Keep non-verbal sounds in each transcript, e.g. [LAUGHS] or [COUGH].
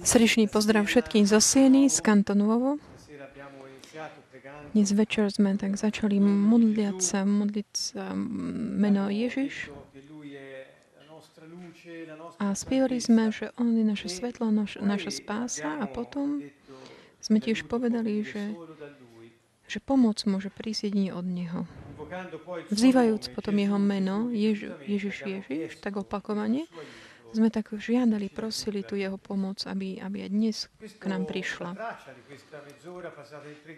Srdečný pozdrav všetkým zo Sieny, z Kantonovo. Dnes večer sme tak začali modliať sa, modliť sa meno Ježiš. A spievali sme, že On je naše svetlo, naš, naša spása a potom sme tiež povedali, že, že pomoc môže prísť jedine od Neho. Vzývajúc potom Jeho meno, Jež, Ježiš, Ježiš, tak opakovane, sme tak žiadali, prosili tu jeho pomoc, aby, aby aj dnes k nám prišla.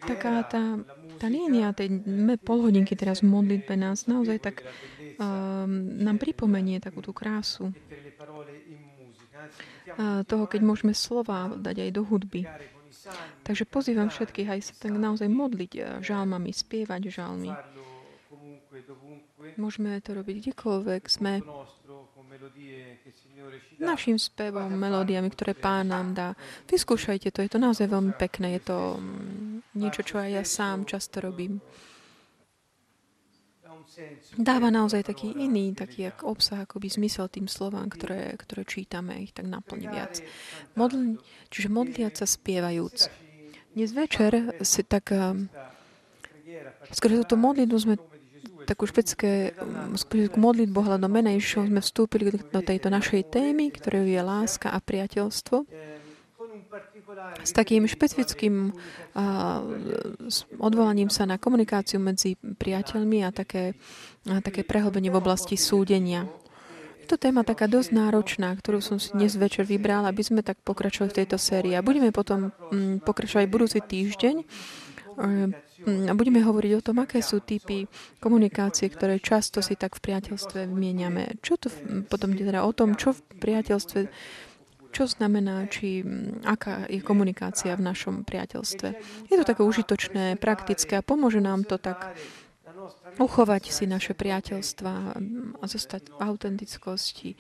Taká tá, tá línia tej polhodinky teraz v modlitbe nás naozaj tak um, nám pripomenie takú tú krásu uh, toho, keď môžeme slova dať aj do hudby. Takže pozývam všetkých aj sa tak naozaj modliť uh, žalmami, spievať žalmy. Môžeme to robiť kdekoľvek sme našim spevom, melódiami, ktoré Pán nám dá. Vyskúšajte to, je to naozaj veľmi pekné. Je to mm, niečo, čo aj ja sám často robím. Dáva naozaj taký iný, taký jak obsah, akoby zmysel tým slovám, ktoré, ktoré čítame, ich tak naplní viac. Modl, čiže modliať sa spievajúc. Dnes večer si tak... Um, skôr toto modlitbu sme takú špecické mm, modlitbu hľadom mena Ježišov sme vstúpili do tejto našej témy, ktorou je láska a priateľstvo. S takým špecifickým uh, odvolaním sa na komunikáciu medzi priateľmi a také, a také prehlbenie v oblasti súdenia. Je to téma taká dosť náročná, ktorú som si dnes večer vybral, aby sme tak pokračovali v tejto sérii. A budeme potom um, pokračovať budúci týždeň Mm, a budeme hovoriť o tom, aké sú typy komunikácie, ktoré často si tak v priateľstve vymieniame. Čo to potom teda o tom, čo v priateľstve čo znamená, či aká je komunikácia v našom priateľstve. Je to také užitočné, praktické a pomôže nám to tak uchovať si naše priateľstva a zostať v autentickosti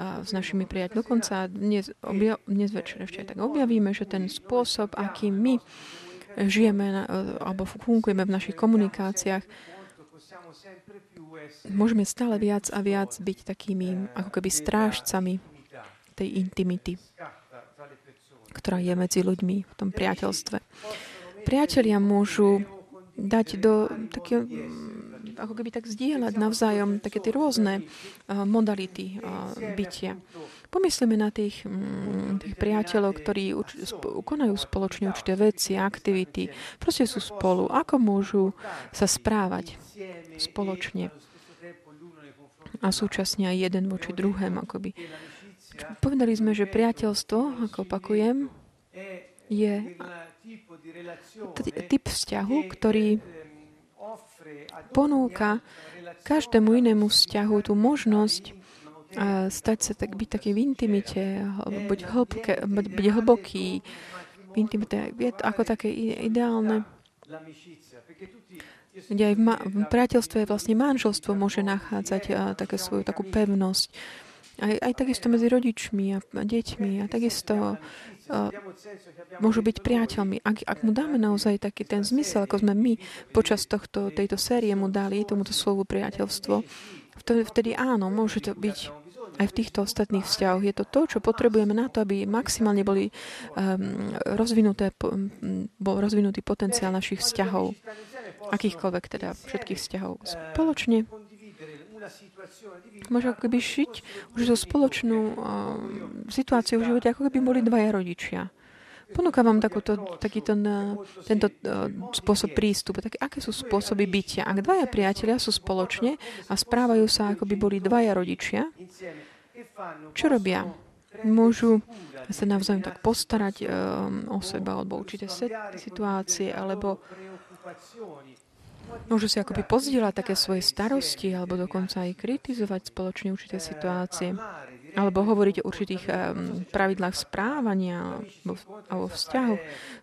a s našimi priateľmi. Dokonca dnes, obja- dnes večer ešte tak objavíme, že ten spôsob, akým my žijeme na, alebo fungujeme v našich komunikáciách, môžeme stále viac a viac byť takými ako keby strážcami tej intimity, ktorá je medzi ľuďmi v tom priateľstve. Priatelia môžu dať do takého ako keby tak zdieľať navzájom také tie rôzne uh, modality uh, bytia. Pomyslíme na tých, mm, tých priateľov, ktorí uč- konajú spoločne určité veci, aktivity. Proste sú spolu. Ako môžu sa správať spoločne a súčasne aj jeden voči druhému. Akoby. Povedali sme, že priateľstvo, ako opakujem, je typ vzťahu, ktorý ponúka každému inému vzťahu tú možnosť stať sa tak, byť taký v intimite, buď hlbké, byť hlboký v intimite, je to ako také ideálne. Kde aj v, ma- v priateľstve vlastne manželstvo môže nachádzať a, také svoju takú pevnosť. Aj, aj takisto medzi rodičmi a, a deťmi a takisto a, môžu byť priateľmi. Ak, ak mu dáme naozaj taký ten zmysel, ako sme my počas tohto, tejto série mu dali tomuto slovu priateľstvo, vtedy, vtedy áno, môže to byť aj v týchto ostatných vzťahoch. Je to to, čo potrebujeme na to, aby maximálne boli um, rozvinuté, bol rozvinutý potenciál našich vzťahov. Akýchkoľvek teda, všetkých vzťahov. Spoločne Môže ako keby šiť už zo spoločnú uh, situáciu v živote, ako keby boli dvaja rodičia. Ponúkam vám takúto, takýto, tento uh, spôsob prístupu. Tak, aké sú spôsoby bytia? Ak dvaja priatelia sú spoločne a správajú sa, ako by boli dvaja rodičia, čo robia? Môžu sa navzájom tak postarať um, o seba alebo určité situácie, alebo môžu si akoby pozdieľať také svoje starosti alebo dokonca aj kritizovať spoločne určité situácie alebo hovoriť o určitých pravidlách správania alebo vzťahu.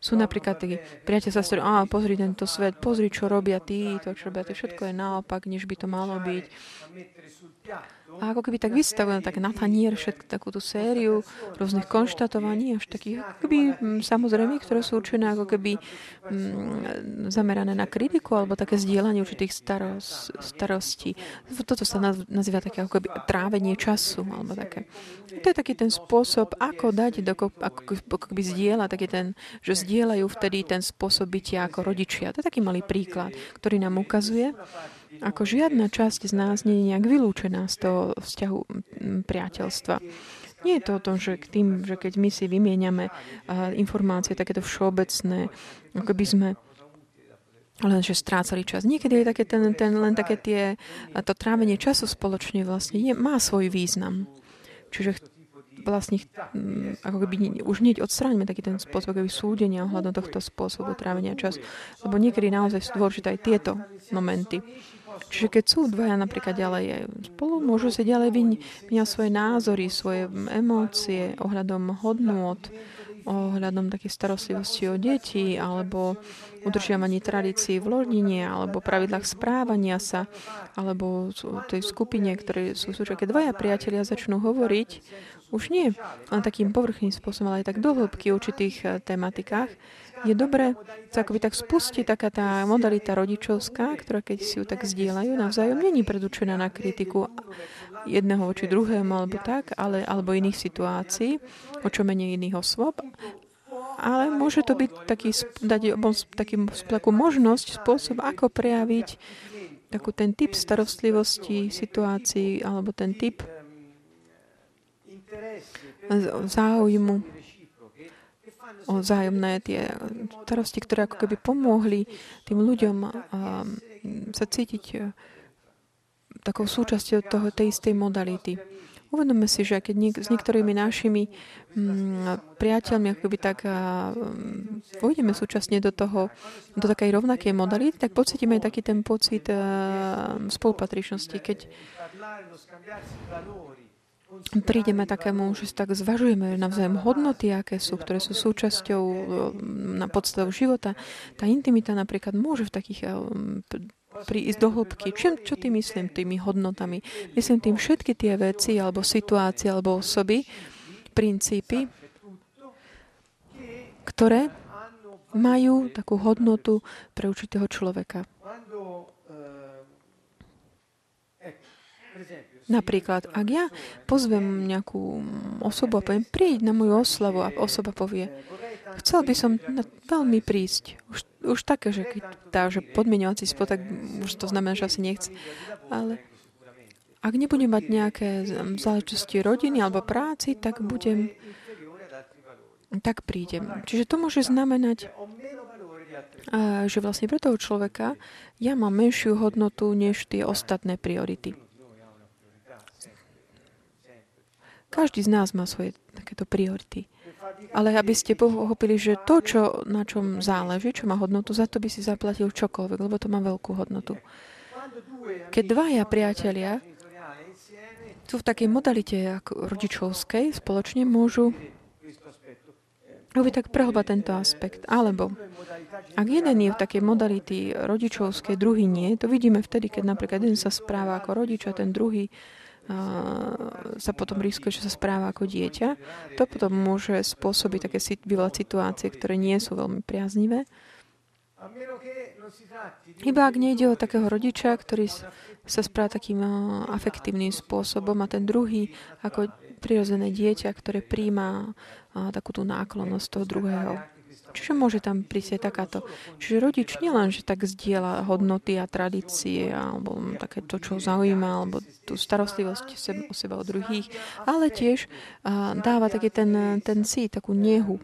Sú napríklad takí priateľ sa stojí, a pozri tento svet, pozri, čo robia tí, to, čo robia tí, všetko je naopak, než by to malo byť. A ako keby tak vystavuje tak na tanier všetku takúto sériu rôznych konštatovaní, až takých keby mm, samozrejme, ktoré sú určené ako keby mm, zamerané na kritiku alebo také zdieľanie určitých staros, starostí. Toto sa nazýva také ako keby trávenie času alebo také. To je taký ten spôsob, ako dať, do, ako, ako keby zdieľa, taký ten, že zdieľajú vtedy ten spôsob bytia ako rodičia. To je taký malý príklad, ktorý nám ukazuje, ako žiadna časť z nás nie je nejak vylúčená z toho vzťahu priateľstva. Nie je to o tom, že, k tým, že keď my si vymieňame informácie takéto všeobecné, ako by sme len že strácali čas. Niekedy je také ten, ten, len také tie, to trávenie času spoločne vlastne je, má svoj význam. Čiže vlastne ako keby už hneď odstráňme taký ten spôsob keby súdenia ohľadom tohto spôsobu trávenia čas. Lebo niekedy naozaj sú dôležité aj tieto momenty. Čiže keď sú dvaja napríklad ďalej spolu, môžu si ďalej vyňať svoje názory, svoje emócie ohľadom hodnôt, ohľadom takých starostlivosti o deti, alebo udržiavaní tradícií v rodine, alebo pravidlách správania sa, alebo tej skupine, ktoré sú súčasť. Keď dvaja priatelia začnú hovoriť, už nie len takým povrchným spôsobom, ale aj tak dohlbky v určitých eh, tematikách, je dobré sa akoby tak spustiť taká tá modalita rodičovská, ktorá keď si ju tak zdieľajú navzájom, není predurčená na kritiku jedného voči druhému alebo tak, ale, alebo iných situácií, o čo menej iných osôb, ale môže to byť taký, dať taký, takú možnosť, spôsob, ako prejaviť takú ten typ starostlivosti situácií alebo ten typ záujmu vzájomné tie starosti, ktoré ako keby pomohli tým ľuďom sa cítiť e, takou súčasťou toho, tej istej modality. Uvedome si, že keď niek- s niektorými našimi mm, priateľmi akoby tak a, mm, vôjdeme súčasne do toho, do takej rovnakej modality, tak pocítime aj taký ten pocit a, spolupatričnosti, keď prídeme takému, že si tak zvažujeme navzájom hodnoty, aké sú, ktoré sú súčasťou e, na podstavu života. Tá intimita napríklad môže v takých e, prísť do hĺbky. Čo, čo ty myslím tými hodnotami? Myslím tým všetky tie veci, alebo situácie, alebo osoby, princípy, ktoré majú takú hodnotu pre určitého človeka. Napríklad, ak ja pozvem nejakú osobu a poviem, príď na moju oslavu a osoba povie, chcel by som na, veľmi prísť. Už, už také, že keď že podmienovací spot, tak už to znamená, že asi nechce. Ale ak nebudem mať nejaké záležitosti rodiny alebo práci, tak budem tak prídem. Čiže to môže znamenať, že vlastne pre toho človeka ja mám menšiu hodnotu než tie ostatné priority. Každý z nás má svoje takéto priority. Ale aby ste pochopili, že to, čo, na čom záleží, čo má hodnotu, za to by si zaplatil čokoľvek, lebo to má veľkú hodnotu. Keď dvaja priatelia sú v takej modalite ako rodičovskej, spoločne môžu robiť tak prehlbať tento aspekt. Alebo ak jeden je v takej modality rodičovskej, druhý nie, to vidíme vtedy, keď napríklad jeden sa správa ako rodič a ten druhý sa potom riskuje, že sa správa ako dieťa. To potom môže spôsobiť také vyvolať situácie, ktoré nie sú veľmi priaznivé. Iba ak nejde o takého rodiča, ktorý sa správa takým afektívnym spôsobom a ten druhý ako prirodzené dieťa, ktoré príjma takú tú náklonnosť toho druhého. Čiže môže tam prísť aj takáto. Čiže rodič nielen, že tak zdieľa hodnoty a tradície alebo také to, čo zaujíma, alebo tú starostlivosť o seba, o druhých, ale tiež dáva taký ten, ten cít, takú nehu.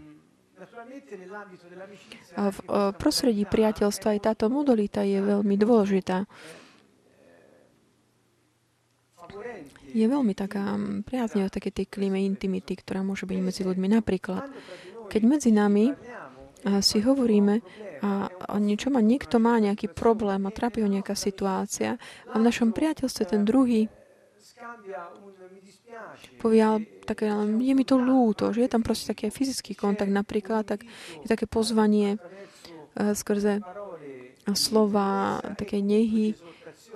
A v prostredí priateľstva aj táto modalita je veľmi dôležitá. Je veľmi taká priaznivá také tej klíme intimity, ktorá môže byť medzi ľuďmi. Napríklad, keď medzi nami a si hovoríme, a, a niečo má, niekto má nejaký problém a trápi ho nejaká situácia. A v našom priateľstve ten druhý povie, ale také, je mi to ľúto, že je tam proste taký fyzický kontakt napríklad, tak je také pozvanie uh, skrze slova, také nehy,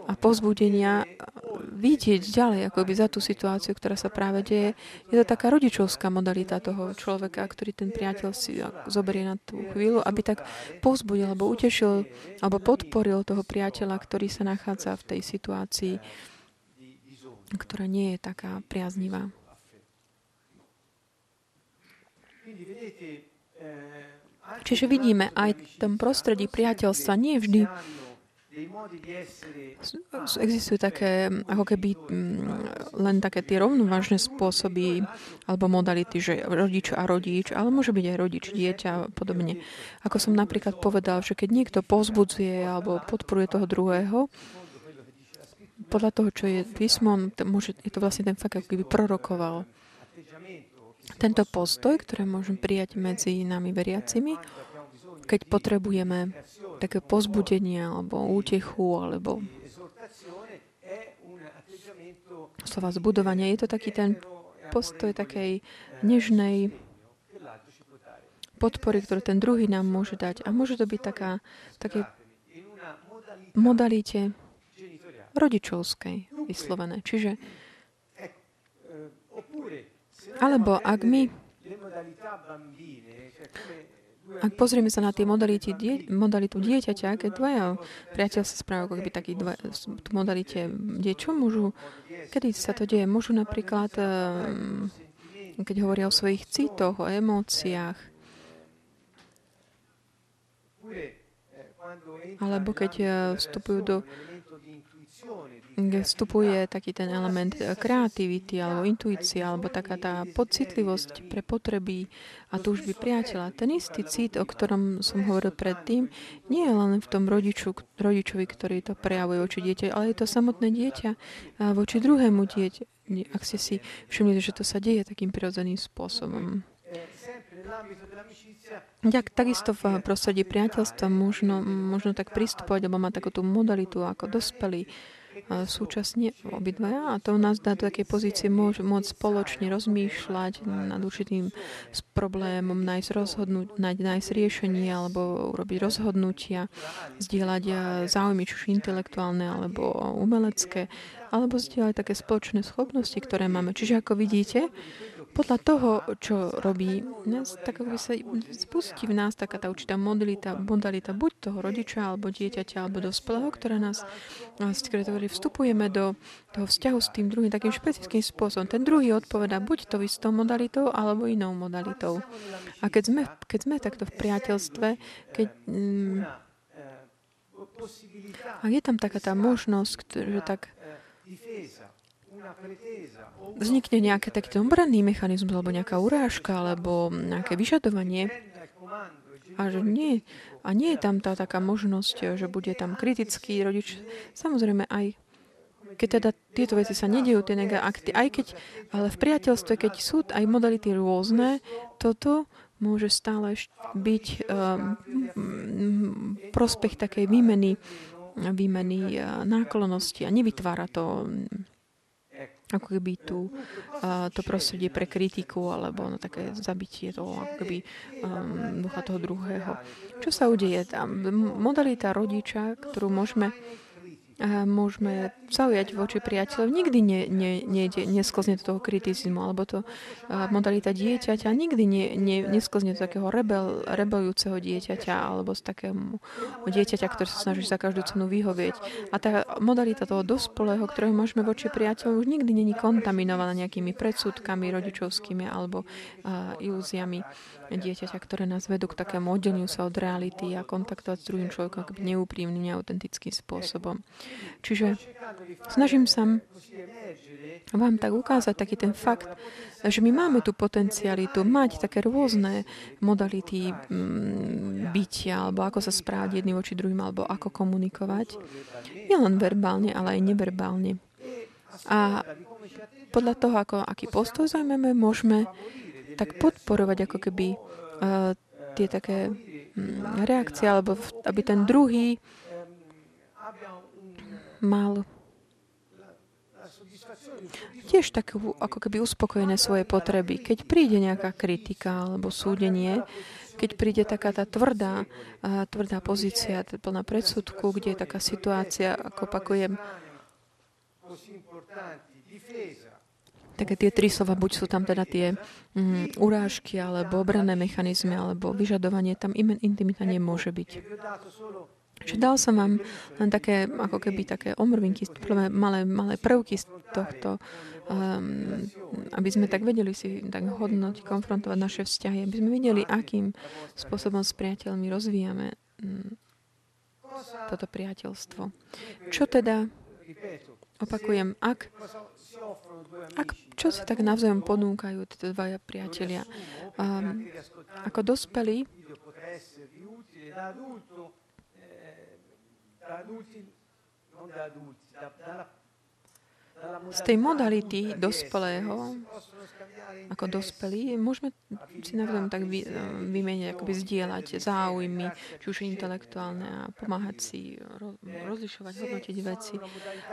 a pozbudenia vidieť ďalej akoby za tú situáciu, ktorá sa práve deje. Je to taká rodičovská modalita toho človeka, ktorý ten priateľ si zoberie na tú chvíľu, aby tak pozbudil, alebo utešil, alebo podporil toho priateľa, ktorý sa nachádza v tej situácii, ktorá nie je taká priaznivá. Čiže vidíme aj v tom prostredí priateľstva nie vždy Existujú také, ako keby len také tie rovnovážne spôsoby alebo modality, že rodič a rodič, ale môže byť aj rodič, dieťa a podobne. Ako som napríklad povedal, že keď niekto pozbudzuje alebo podporuje toho druhého, podľa toho, čo je písmo, môže, je to vlastne ten fakt, ako keby prorokoval. Tento postoj, ktoré môžem prijať medzi nami veriacimi, keď potrebujeme také pozbudenie alebo útechu alebo slova zbudovania. Je to taký ten postoj takej nežnej podpory, ktorú ten druhý nám môže dať. A môže to byť taká, také modalite rodičovskej vyslovené. Čiže alebo ak my ak pozrieme sa na tie modality, die, modalitu dieťaťa, keď dvaja priateľ sa správajú ako keby taký dva, tú modalite, kde čo môžu, kedy sa to deje? Môžu napríklad, ehm, keď hovoria o svojich citoch, o emóciách, alebo keď eh, vstupujú do vstupuje taký ten element eh, kreativity alebo intuícia alebo taká tá pocitlivosť pre potreby a túžby priateľa. Ten istý cit, o ktorom som hovoril predtým, nie je len v tom rodiču, rodičovi, ktorý to prejavuje voči dieťa, ale je to samotné dieťa voči druhému dieťa. Ak ste si všimli, že to sa deje takým prirodzeným spôsobom. Tak, takisto v prostredí priateľstva možno, možno tak pristupovať, alebo mať takú tú modalitu ako dospelí, súčasne obidvaja a to nás dá do takej pozície môcť, môcť spoločne rozmýšľať nad určitým problémom, nájsť, rozhodnúť, nájsť, riešenie alebo urobiť rozhodnutia, zdieľať záujmy, či už intelektuálne alebo umelecké, alebo zdieľať také spoločné schopnosti, ktoré máme. Čiže ako vidíte, podľa toho, čo robí, nás, tak ako by sa spustí v nás taká tá určitá modalita, modalita buď toho rodiča, alebo dieťaťa, alebo dospelého, ktorá nás, ktoré vstupujeme do toho vzťahu s tým druhým takým špecifickým spôsobom. Ten druhý odpovedá buď to istou modalitou, alebo inou modalitou. A keď sme, keď sme takto v priateľstve, keď... Mm, ak je tam taká tá možnosť, že tak vznikne nejaký taký obranný mechanizmus, alebo nejaká urážka, alebo nejaké vyžadovanie, a že nie, a nie je tam tá taká možnosť, že bude tam kritický rodič. Samozrejme aj keď teda tieto veci sa nedejú, tie akty, aj keď, ale v priateľstve, keď sú aj modality rôzne, toto môže stále byť um, prospech takej výmeny, výmeny uh, náklonosti a nevytvára to ako keby tu, uh, to prostredie pre kritiku alebo no, také zabitie toho ako keby um, ducha toho druhého. Čo sa udeje tam? Modalita rodiča, ktorú môžeme môžeme zaujať voči priateľov, nikdy ne, ne, nejde, nesklzne do toho kritizmu, alebo to modalita dieťaťa nikdy ne, ne, nesklzne do takého rebel, rebelujúceho dieťaťa, alebo z takého dieťaťa, ktoré sa snaží za každú cenu vyhovieť. A tá modalita toho dospelého, ktorého môžeme voči priateľom, už nikdy není kontaminovaná nejakými predsudkami rodičovskými alebo uh, ilúziami dieťaťa, ktoré nás vedú k takému oddeleniu sa od reality a kontaktovať s druhým človekom ako neúprimným, neautentickým spôsobom. Čiže snažím sa vám tak ukázať taký ten fakt, že my máme tu potencialitu mať také rôzne modality mm, bytia, alebo ako sa správať jedným voči druhým, alebo ako komunikovať. Nielen verbálne, ale aj neverbálne. A podľa toho, ako, aký postoj zaujímame, môžeme tak podporovať ako keby uh, tie také um, reakcie, alebo aby ten druhý mal tiež tak ako keby uspokojené svoje potreby. Keď príde nejaká kritika alebo súdenie, keď príde taká tá tvrdá, tvrdá pozícia, plná predsudku, kde je taká situácia, ako opakujem, také tie tri slova, buď sú tam teda tie mm, urážky, alebo obranné mechanizmy, alebo vyžadovanie, tam intimita nemôže byť. Čiže dal som vám len také, ako keby také omrvinky, malé, malé prvky z tohto, um, aby sme tak vedeli si tak hodnoť, konfrontovať naše vzťahy, aby sme videli, akým spôsobom s priateľmi rozvíjame um, toto priateľstvo. Čo teda, opakujem, ak, ak čo si tak navzájom ponúkajú títo dvaja priatelia, um, ako dospelí, z tej modality dospelého, ako dospelí, môžeme si navzájom tak vy, vymeniť, akoby zdieľať záujmy, či už intelektuálne a pomáhať si rozlišovať, hodnotiť veci.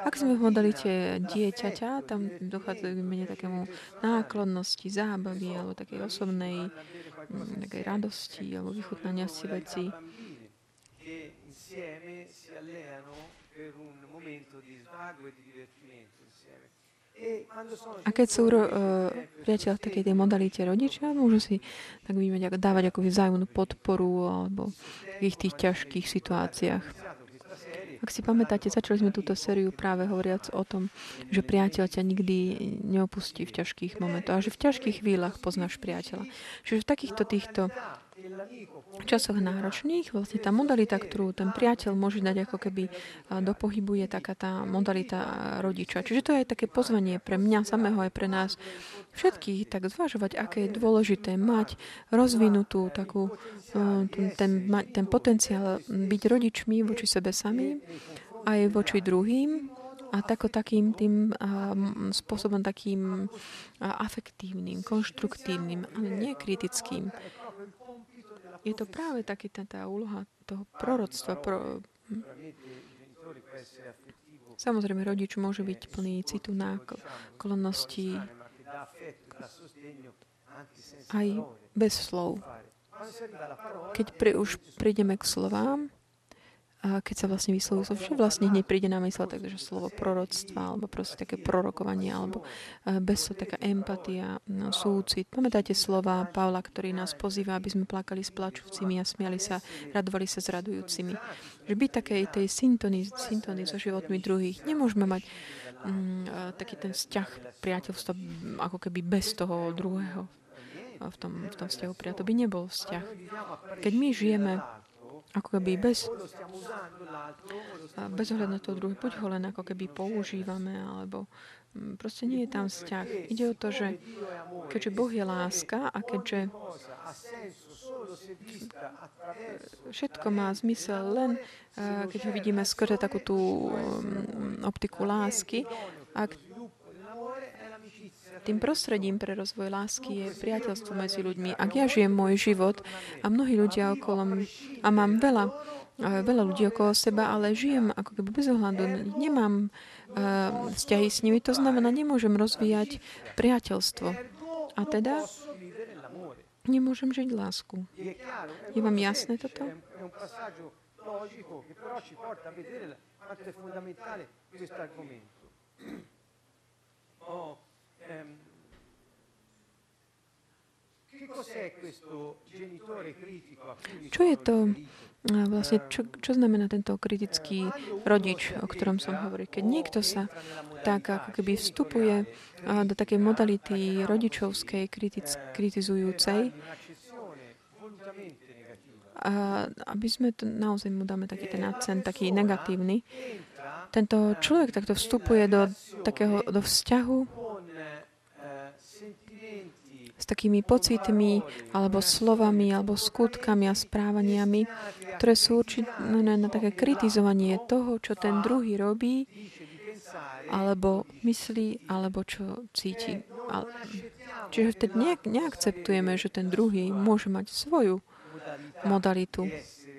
Ak sme v modalite dieťaťa, tam dochádza k vymene takému náklonnosti, zábavy alebo takej osobnej takej radosti alebo vychutnania si veci insieme si alleano per un momento di svago e di divertimento a keď sú uh, priateľ v takej tej modalite rodičia, môžu si tak vymať, dávať ako vzájomnú podporu alebo v takých tých ťažkých situáciách. Ak si pamätáte, začali sme túto sériu práve hovoriac o tom, že priateľ ťa nikdy neopustí v ťažkých momentoch a že v ťažkých chvíľach poznáš priateľa. Čiže v takýchto týchto v časoch náročných, vlastne tá modalita, ktorú ten priateľ môže dať ako keby do pohybu, je taká tá modalita rodiča. Čiže to je aj také pozvanie pre mňa samého aj pre nás všetkých, tak zvažovať, aké je dôležité mať rozvinutú takú, ten, ten potenciál byť rodičmi voči sebe samým, aj voči druhým, a tako takým tým spôsobom takým afektívnym, konštruktívnym, ale nie kritickým je to práve taký tá, tá úloha toho proroctva. Pro... Hm. Samozrejme, rodič môže byť plný citu náklonnosti aj bez slov. Keď pri, už prídeme k slovám, a keď sa vlastne vyslovujú, so vlastne hneď príde na mysle takže slovo proroctva, alebo proste také prorokovanie, alebo e, bez so taká empatia, no, súcit. Pamätáte slova Pavla, ktorý nás pozýva, aby sme plakali s plačúcimi a smiali sa, radovali sa s radujúcimi. Že byť takej tej syntony, so životmi druhých. Nemôžeme mať mm, e, taký ten vzťah priateľstva ako keby bez toho druhého v tom, v tom vzťahu priateľ by nebol vzťah. Keď my žijeme ako keby bez, bez ohľadu na to druhé, buď ho len ako keby používame, alebo mm, proste nie je tam vzťah. Ide o to, že keďže Boh je láska a keďže všetko má zmysel len, keď ho vidíme skôr takú tú mm, optiku lásky, ak tým prostredím pre rozvoj lásky je priateľstvo medzi ľuďmi. Ak ja žijem môj život a mnohí ľudia okolo a mám veľa, veľa ľudí okolo seba, ale žijem ako keby bez ohľadu, nemám uh, vzťahy s nimi, to znamená, nemôžem rozvíjať priateľstvo. A teda nemôžem žiť lásku. Je vám jasné toto? [CLEARS THROAT] Oh, čo je to vlastne, čo, čo znamená tento kritický rodič, o ktorom som hovoril? Keď niekto sa tak ako keby vstupuje do takej modality rodičovskej, kritic, kritizujúcej, a aby sme to, naozaj mu dáme taký ten akcent, taký negatívny, tento človek takto vstupuje do takého do vzťahu takými pocitmi, alebo slovami, alebo skutkami a správaniami, ktoré sú určené na také kritizovanie toho, čo ten druhý robí, alebo myslí, alebo čo cíti. Čiže vtedy neakceptujeme, že ten druhý môže mať svoju modalitu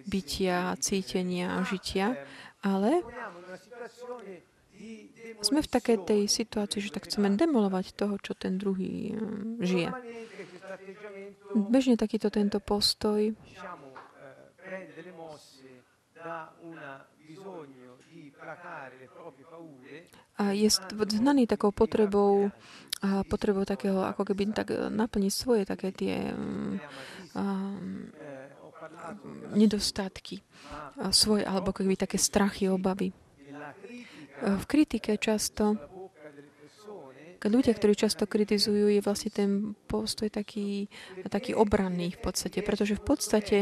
bytia, cítenia a žitia, ale sme v takej tej situácii, že tak chceme demolovať toho, čo ten druhý mm, žije. Bežne takýto tento postoj a je znaný takou potrebou potrebou takého, ako keby tak naplniť svoje také tie um, nedostatky svoje, alebo keby také strachy, obavy. V kritike často ľudia, ktorí často kritizujú, je vlastne ten postoj taký, taký obranný v podstate, pretože v podstate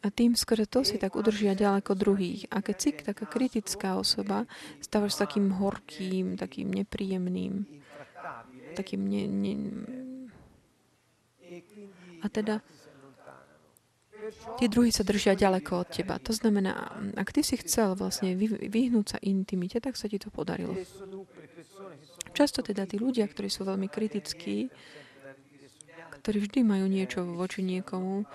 a tým skôr to si tak udržia ďaleko druhých. A keď si taká kritická osoba, stávaš s takým horkým, takým nepríjemným, takým ne, ne... A teda tí druhí sa držia ďaleko od teba. To znamená, ak ty si chcel vlastne vyhnúť sa intimite, tak sa ti to podarilo. Často teda tí ľudia, ktorí sú veľmi kritickí, ktorí vždy majú niečo voči niekomu,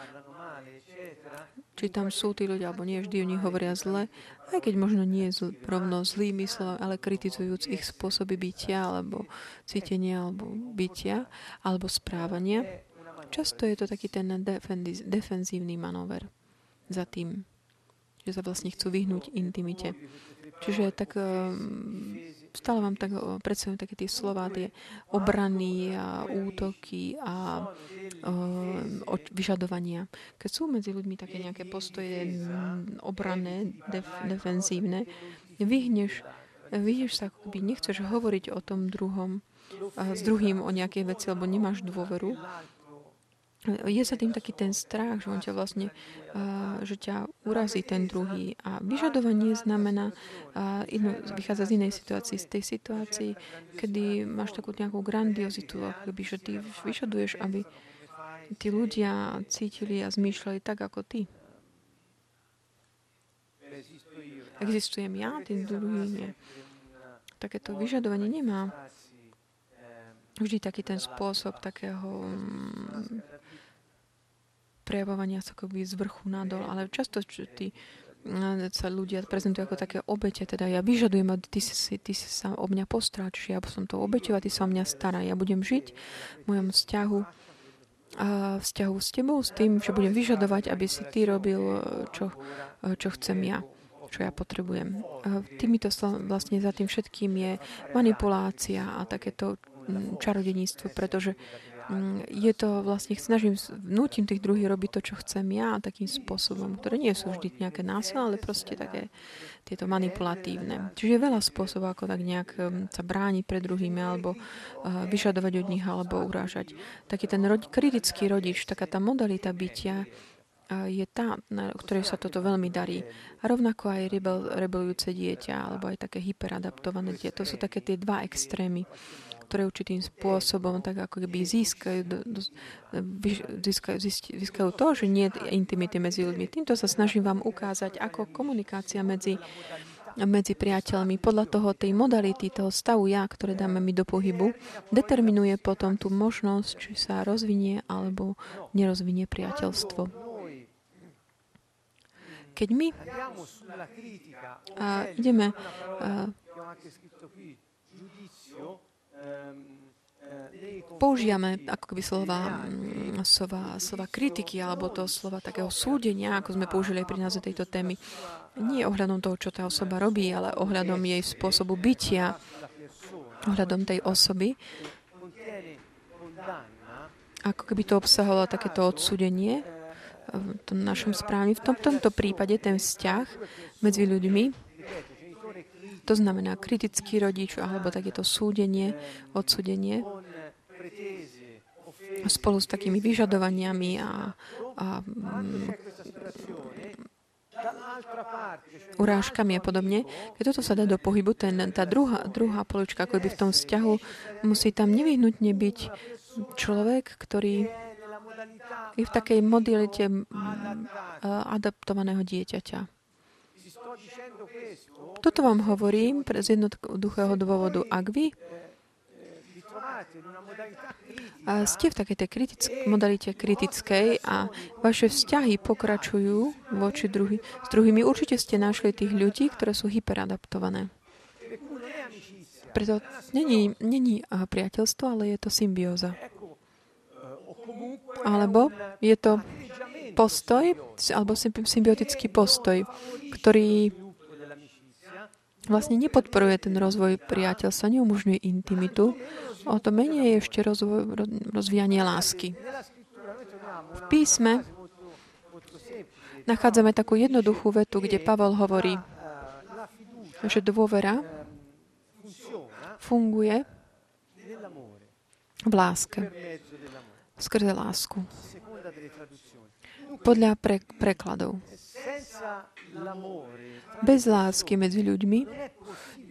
či tam sú tí ľudia, alebo nie vždy o nich hovoria zle, aj keď možno nie zl, rovno zlými slovami, ale kritizujúc ich spôsoby bytia, alebo cítenia, alebo bytia, alebo správania. Často je to taký ten defenzívny manover za tým, že sa vlastne chcú vyhnúť intimite. Čiže tak um, stále vám tak predstavujem také tie slova, tie obrany a útoky a uh, vyžadovania. Keď sú medzi ľuďmi také nejaké postoje obranné, def, defenzívne, vyhneš, vyhneš sa, ako keby nechceš hovoriť o tom druhom, uh, s druhým o nejakej veci, lebo nemáš dôveru, je sa tým taký ten strach, že on ťa vlastne, uh, že ťa urazí ten druhý. A vyžadovanie znamená, uh, inú, vychádza z inej situácii, z tej situácii, kedy máš takú nejakú grandiozitu, akoby, že ty vyžaduješ, aby tí ľudia cítili a zmýšľali tak, ako ty. Existujem ja, ten druhý nie. Takéto vyžadovanie nemá vždy taký ten spôsob takého prejavovania sa akoby z vrchu nadol, ale často tí sa ľudia prezentujú ako také obete, teda ja vyžadujem, aby ty si, ty si sa o mňa postráč, ja som to obeťovať, ty sa o mňa stará, ja budem žiť v mojom vzťahu a vzťahu s tebou, s tým, že budem vyžadovať, aby si ty robil, čo, čo chcem ja čo ja potrebujem. A týmito vlastne za tým všetkým je manipulácia a takéto čarodeníctvo, pretože Mm, je to vlastne, snažím, vnútim tých druhých robiť to, čo chcem ja takým spôsobom, ktoré nie sú vždy nejaké násilné, ale proste také tieto manipulatívne. Čiže je veľa spôsobov, ako tak nejak sa brániť pred druhými, alebo uh, vyžadovať od nich, alebo urážať. Taký ten rodi- kritický rodič, taká tá modalita bytia, je tá, na ktorej sa toto veľmi darí. A rovnako aj rebel, rebelujúce dieťa, alebo aj také hyperadaptované dieťa. To sú také tie dva extrémy ktoré určitým spôsobom tak ako keby získajú, získajú, získajú to, že nie je intimity medzi ľuďmi. Týmto sa snažím vám ukázať, ako komunikácia medzi medzi priateľmi. Podľa toho tej modality, toho stavu ja, ktoré dáme my do pohybu, determinuje potom tú možnosť, či sa rozvinie alebo nerozvinie priateľstvo. Keď my ideme a, používame ako keby slova, mm, slova, slova kritiky alebo to slova takého súdenia, ako sme použili aj pri nás tejto témy. Nie ohľadom toho, čo tá osoba robí, ale ohľadom jej spôsobu bytia, ohľadom tej osoby. Ako keby to obsahovalo takéto odsúdenie v tom našom správne. V tom, tomto prípade ten vzťah medzi ľuďmi to znamená kritický rodič alebo takéto súdenie, odsúdenie spolu s takými vyžadovaniami a, a mm, urážkami a podobne. Keď toto sa dá do pohybu, ten, tá druhá, druhá polička, ako by v tom vzťahu, musí tam nevyhnutne byť človek, ktorý je v takej modalite mm, adaptovaného dieťaťa. Toto vám hovorím z jednoduchého dôvodu. Ak vy a ste v takej tej kritick- modalite kritickej a vaše vzťahy pokračujú voči druhý, s druhými, určite ste našli tých ľudí, ktoré sú hyperadaptované. Preto není, není priateľstvo, ale je to symbióza. Alebo je to postoj, alebo symbiotický postoj, ktorý vlastne nepodporuje ten rozvoj priateľstva, neumožňuje intimitu, o to menej je ešte rozvoj, rozvíjanie lásky. V písme nachádzame takú jednoduchú vetu, kde Pavel hovorí, že dôvera funguje v láske, skrze lásku. Podľa pre, prekladov. Bez lásky medzi ľuďmi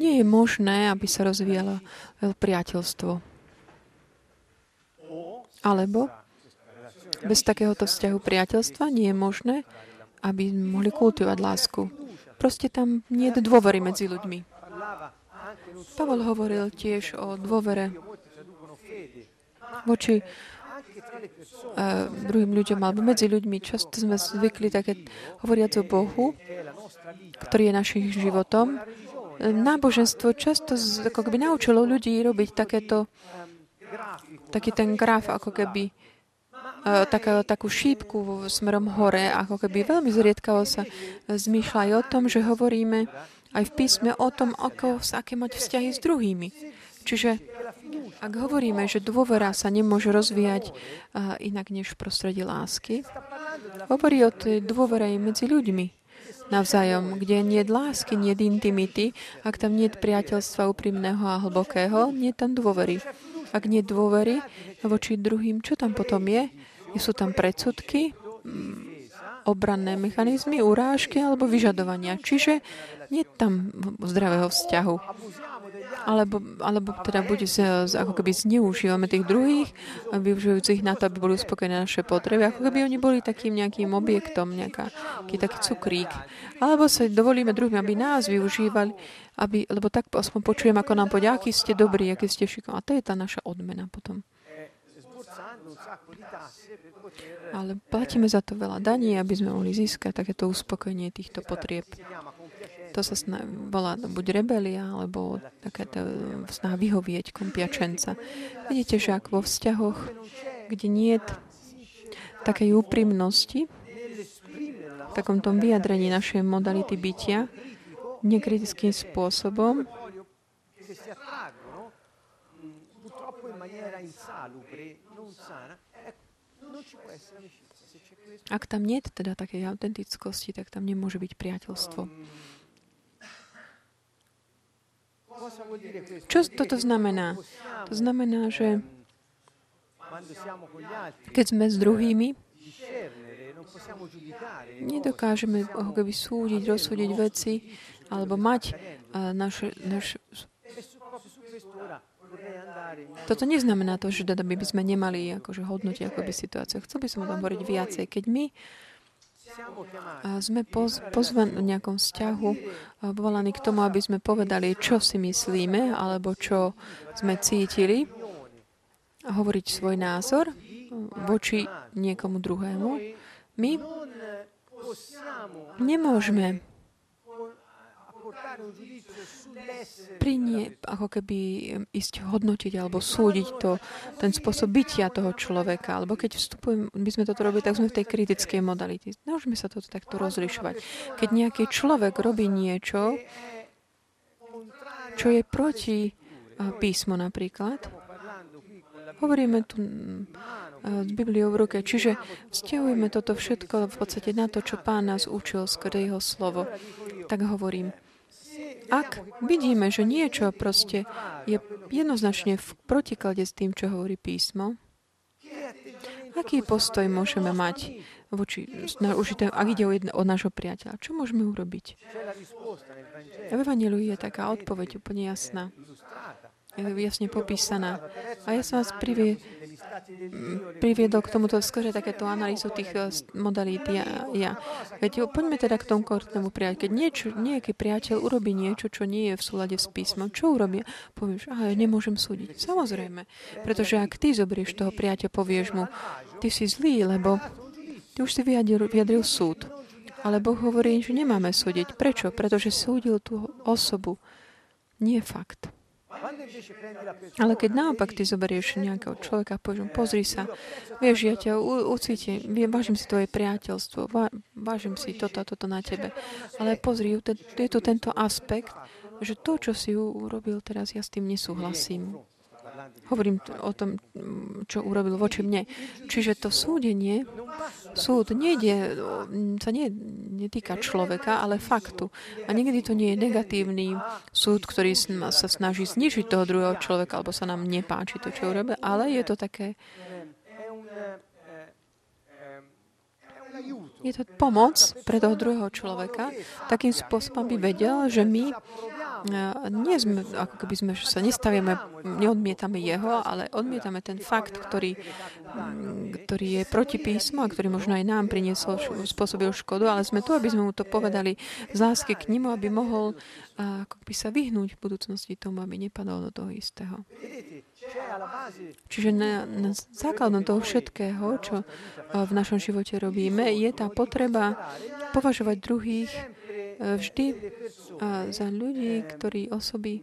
nie je možné, aby sa rozvíjalo priateľstvo. Alebo bez takéhoto vzťahu priateľstva nie je možné, aby mohli kultivovať lásku. Proste tam nie je dôvery medzi ľuďmi. Pavel hovoril tiež o dôvere voči druhým ľuďom alebo medzi ľuďmi. Často sme zvykli také hovoriať o Bohu, ktorý je našim životom. Náboženstvo často ako keby naučilo ľudí robiť takéto taký ten graf, ako keby uh, taká, takú šípku smerom hore, ako keby veľmi zriedkavo sa zmýšľa aj o tom, že hovoríme aj v písme o tom, ako, aké mať vzťahy s druhými. Čiže ak hovoríme, že dôvera sa nemôže rozvíjať inak než v prostredí lásky, hovorí o tej dôvere medzi ľuďmi navzájom, kde nie je lásky, nie je intimity, ak tam nie je priateľstva úprimného a hlbokého, nie je tam dôvery. Ak nie je dôvery voči druhým, čo tam potom je? Sú tam predsudky, mm, obranné mechanizmy, urážky alebo vyžadovania. Čiže nie je tam zdravého vzťahu alebo, alebo teda buď z, ako keby zneužívame tých druhých, využijúcich na to, aby boli uspokojené naše potreby, ako keby oni boli takým nejakým objektom, nejaká, taký, taký cukrík. Alebo sa dovolíme druhým, aby nás využívali, aby, lebo tak aspoň počujem, ako nám povedia, aký ste dobrí, aký ste šikovní. A to je tá naša odmena potom. Ale platíme za to veľa daní, aby sme mohli získať takéto uspokojenie týchto potrieb. To sa sna- volá buď rebelia, alebo taká snaha vyhovieť kompiačenca. Vidíte, že ak vo vzťahoch, kde nie je takej úprimnosti, v takom tom vyjadrení našej modality bytia, nekritickým spôsobom, ak tam nie je teda takej autentickosti, tak tam nemôže byť priateľstvo. Čo toto znamená? To znamená, že keď sme s druhými, nedokážeme ako keby súdiť, rozsúdiť veci alebo mať naše, naš... Toto neznamená to, že teda by sme nemali akože hodnotiť akoby situáciu. Chcel by som o tom hovoriť viacej. Keď my sme poz, pozvaní v nejakom vzťahu, povolaní k tomu, aby sme povedali, čo si myslíme, alebo čo sme cítili, a hovoriť svoj názor voči niekomu druhému. My nemôžeme prinie, ako keby ísť hodnotiť alebo súdiť to, ten spôsob bytia toho človeka. Alebo keď vstupujeme, by sme toto robili, tak sme v tej kritickej modality. Môžeme sa toto takto rozlišovať. Keď nejaký človek robí niečo, čo je proti písmo napríklad, hovoríme tu s Bibliou v ruke. Čiže vzťahujeme toto všetko v podstate na to, čo Pán nás učil skrze jeho slovo. Tak hovorím, ak vidíme, že niečo proste je jednoznačne v protiklade s tým, čo hovorí písmo, aký postoj môžeme mať voči, na určitém, ak ide o, jedno, o nášho priateľa? Čo môžeme urobiť? V Evangeliu je taká odpoveď úplne jasná. Je jasne popísaná. A ja som vás privie, priviedol k tomuto skôr takéto analýzu tých eh, modalít ja. ja. Veď poďme teda k tomu konkrétnemu priateľu. Keď niečo, nejaký priateľ urobí niečo, čo nie je v súlade s písmom, čo urobí? Povieš, aha, ja nemôžem súdiť. Samozrejme. Pretože ak ty zoberieš toho priateľa, povieš mu, ty si zlý, lebo ty už si vyjadril, vyjadril súd. Ale Boh hovorí, že nemáme súdiť. Prečo? Pretože súdil tú osobu. Nie fakt. Ale keď naopak ty zoberieš nejakého človeka a povieš, pozri sa, vieš, ja ťa ucítim, vážim si tvoje priateľstvo, vážim si toto a toto na tebe. Ale pozri, je tu tento aspekt, že to, čo si urobil teraz, ja s tým nesúhlasím. Hovorím o tom, čo urobil voči mne. Čiže to súdenie, súd nejde, sa nie, netýka človeka, ale faktu. A niekedy to nie je negatívny súd, ktorý sa snaží znižiť toho druhého človeka, alebo sa nám nepáči to, čo urobil, ale je to také je to pomoc pre toho druhého človeka. Takým spôsobom by vedel, že my nie sme, ako keby sme sa nestavíme, neodmietame jeho, ale odmietame ten fakt, ktorý, mm, ktorý je proti písmu a ktorý možno aj nám priniesol, spôsobil škodu, ale sme tu, aby sme mu to povedali z lásky k nemu, aby mohol ako by sa vyhnúť v budúcnosti tomu, aby nepadol do toho istého. Čiže na, na základom toho všetkého, čo v našom živote robíme, je tá potreba považovať druhých vždy za ľudí, ktorí osoby,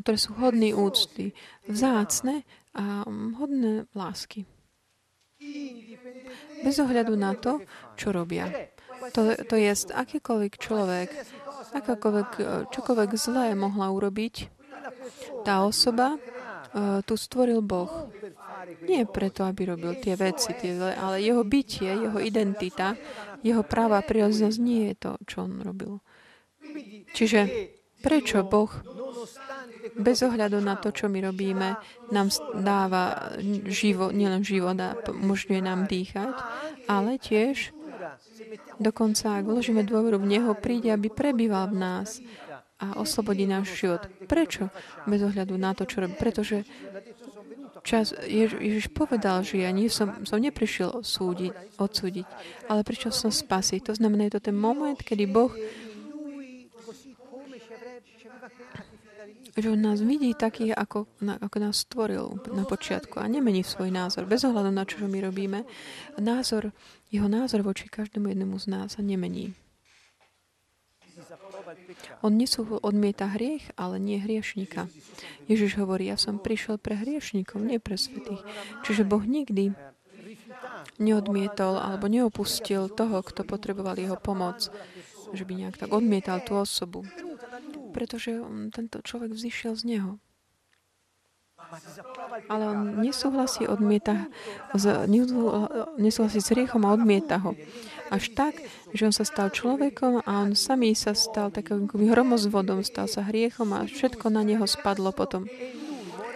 ktoré sú hodní úcty, vzácne a hodné lásky. Bez ohľadu na to, čo robia. To, to je akýkoľvek človek, akákoľvek, čokoľvek zlé mohla urobiť tá osoba, uh, tu stvoril Boh. Nie preto, aby robil tie veci, tie zlé, ale jeho bytie, jeho identita jeho práva a prirodzenosť nie je to, čo on robil. Čiže prečo Boh bez ohľadu na to, čo my robíme, nám dáva život, nielen život a umožňuje nám dýchať, ale tiež dokonca, ak vložíme dôveru v Neho, príde, aby prebýval v nás a oslobodí náš život. Prečo? Bez ohľadu na to, čo robí. Pretože čas, Jež, Ježiš povedal, že ja nie som, som neprišiel súdiť, odsúdiť, ale prišiel som spasiť. To znamená, je to ten moment, kedy Boh že on nás vidí takých, ako, ako nás stvoril na počiatku a nemení svoj názor. Bez ohľadu na čo my robíme, názor, jeho názor voči každému jednému z nás sa nemení. On nesú odmieta hriech, ale nie hriešníka. Ježiš hovorí, ja som prišiel pre hriešníkov, nie pre svetých. Čiže Boh nikdy neodmietol alebo neopustil toho, kto potreboval jeho pomoc, že by nejak tak odmietal tú osobu. Pretože tento človek vzýšiel z neho. Ale on nesúhlasí, odmieta, nesúhlasí s hriechom a odmieta ho. Až tak, že on sa stal človekom a on samý sa stal takým hromozvodom, stal sa hriechom a všetko na neho spadlo potom.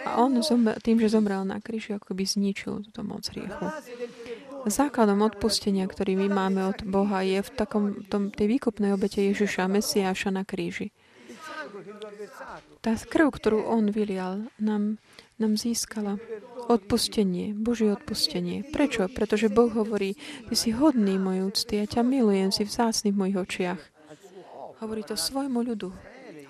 A on tým, že zomrel na kríži, ako by zničil túto moc hriechu. Základom odpustenia, ktorý my máme od Boha, je v takom, tom, tej výkupnej obete Ježiša, Mesiáša na kríži. Tá krv, ktorú on vylial, nám, nám získala odpustenie, Božie odpustenie. Prečo? Pretože Boh hovorí, ty si hodný môj úcty, ja ťa milujem, si vzácný v mojich očiach. Hovorí to svojmu ľudu,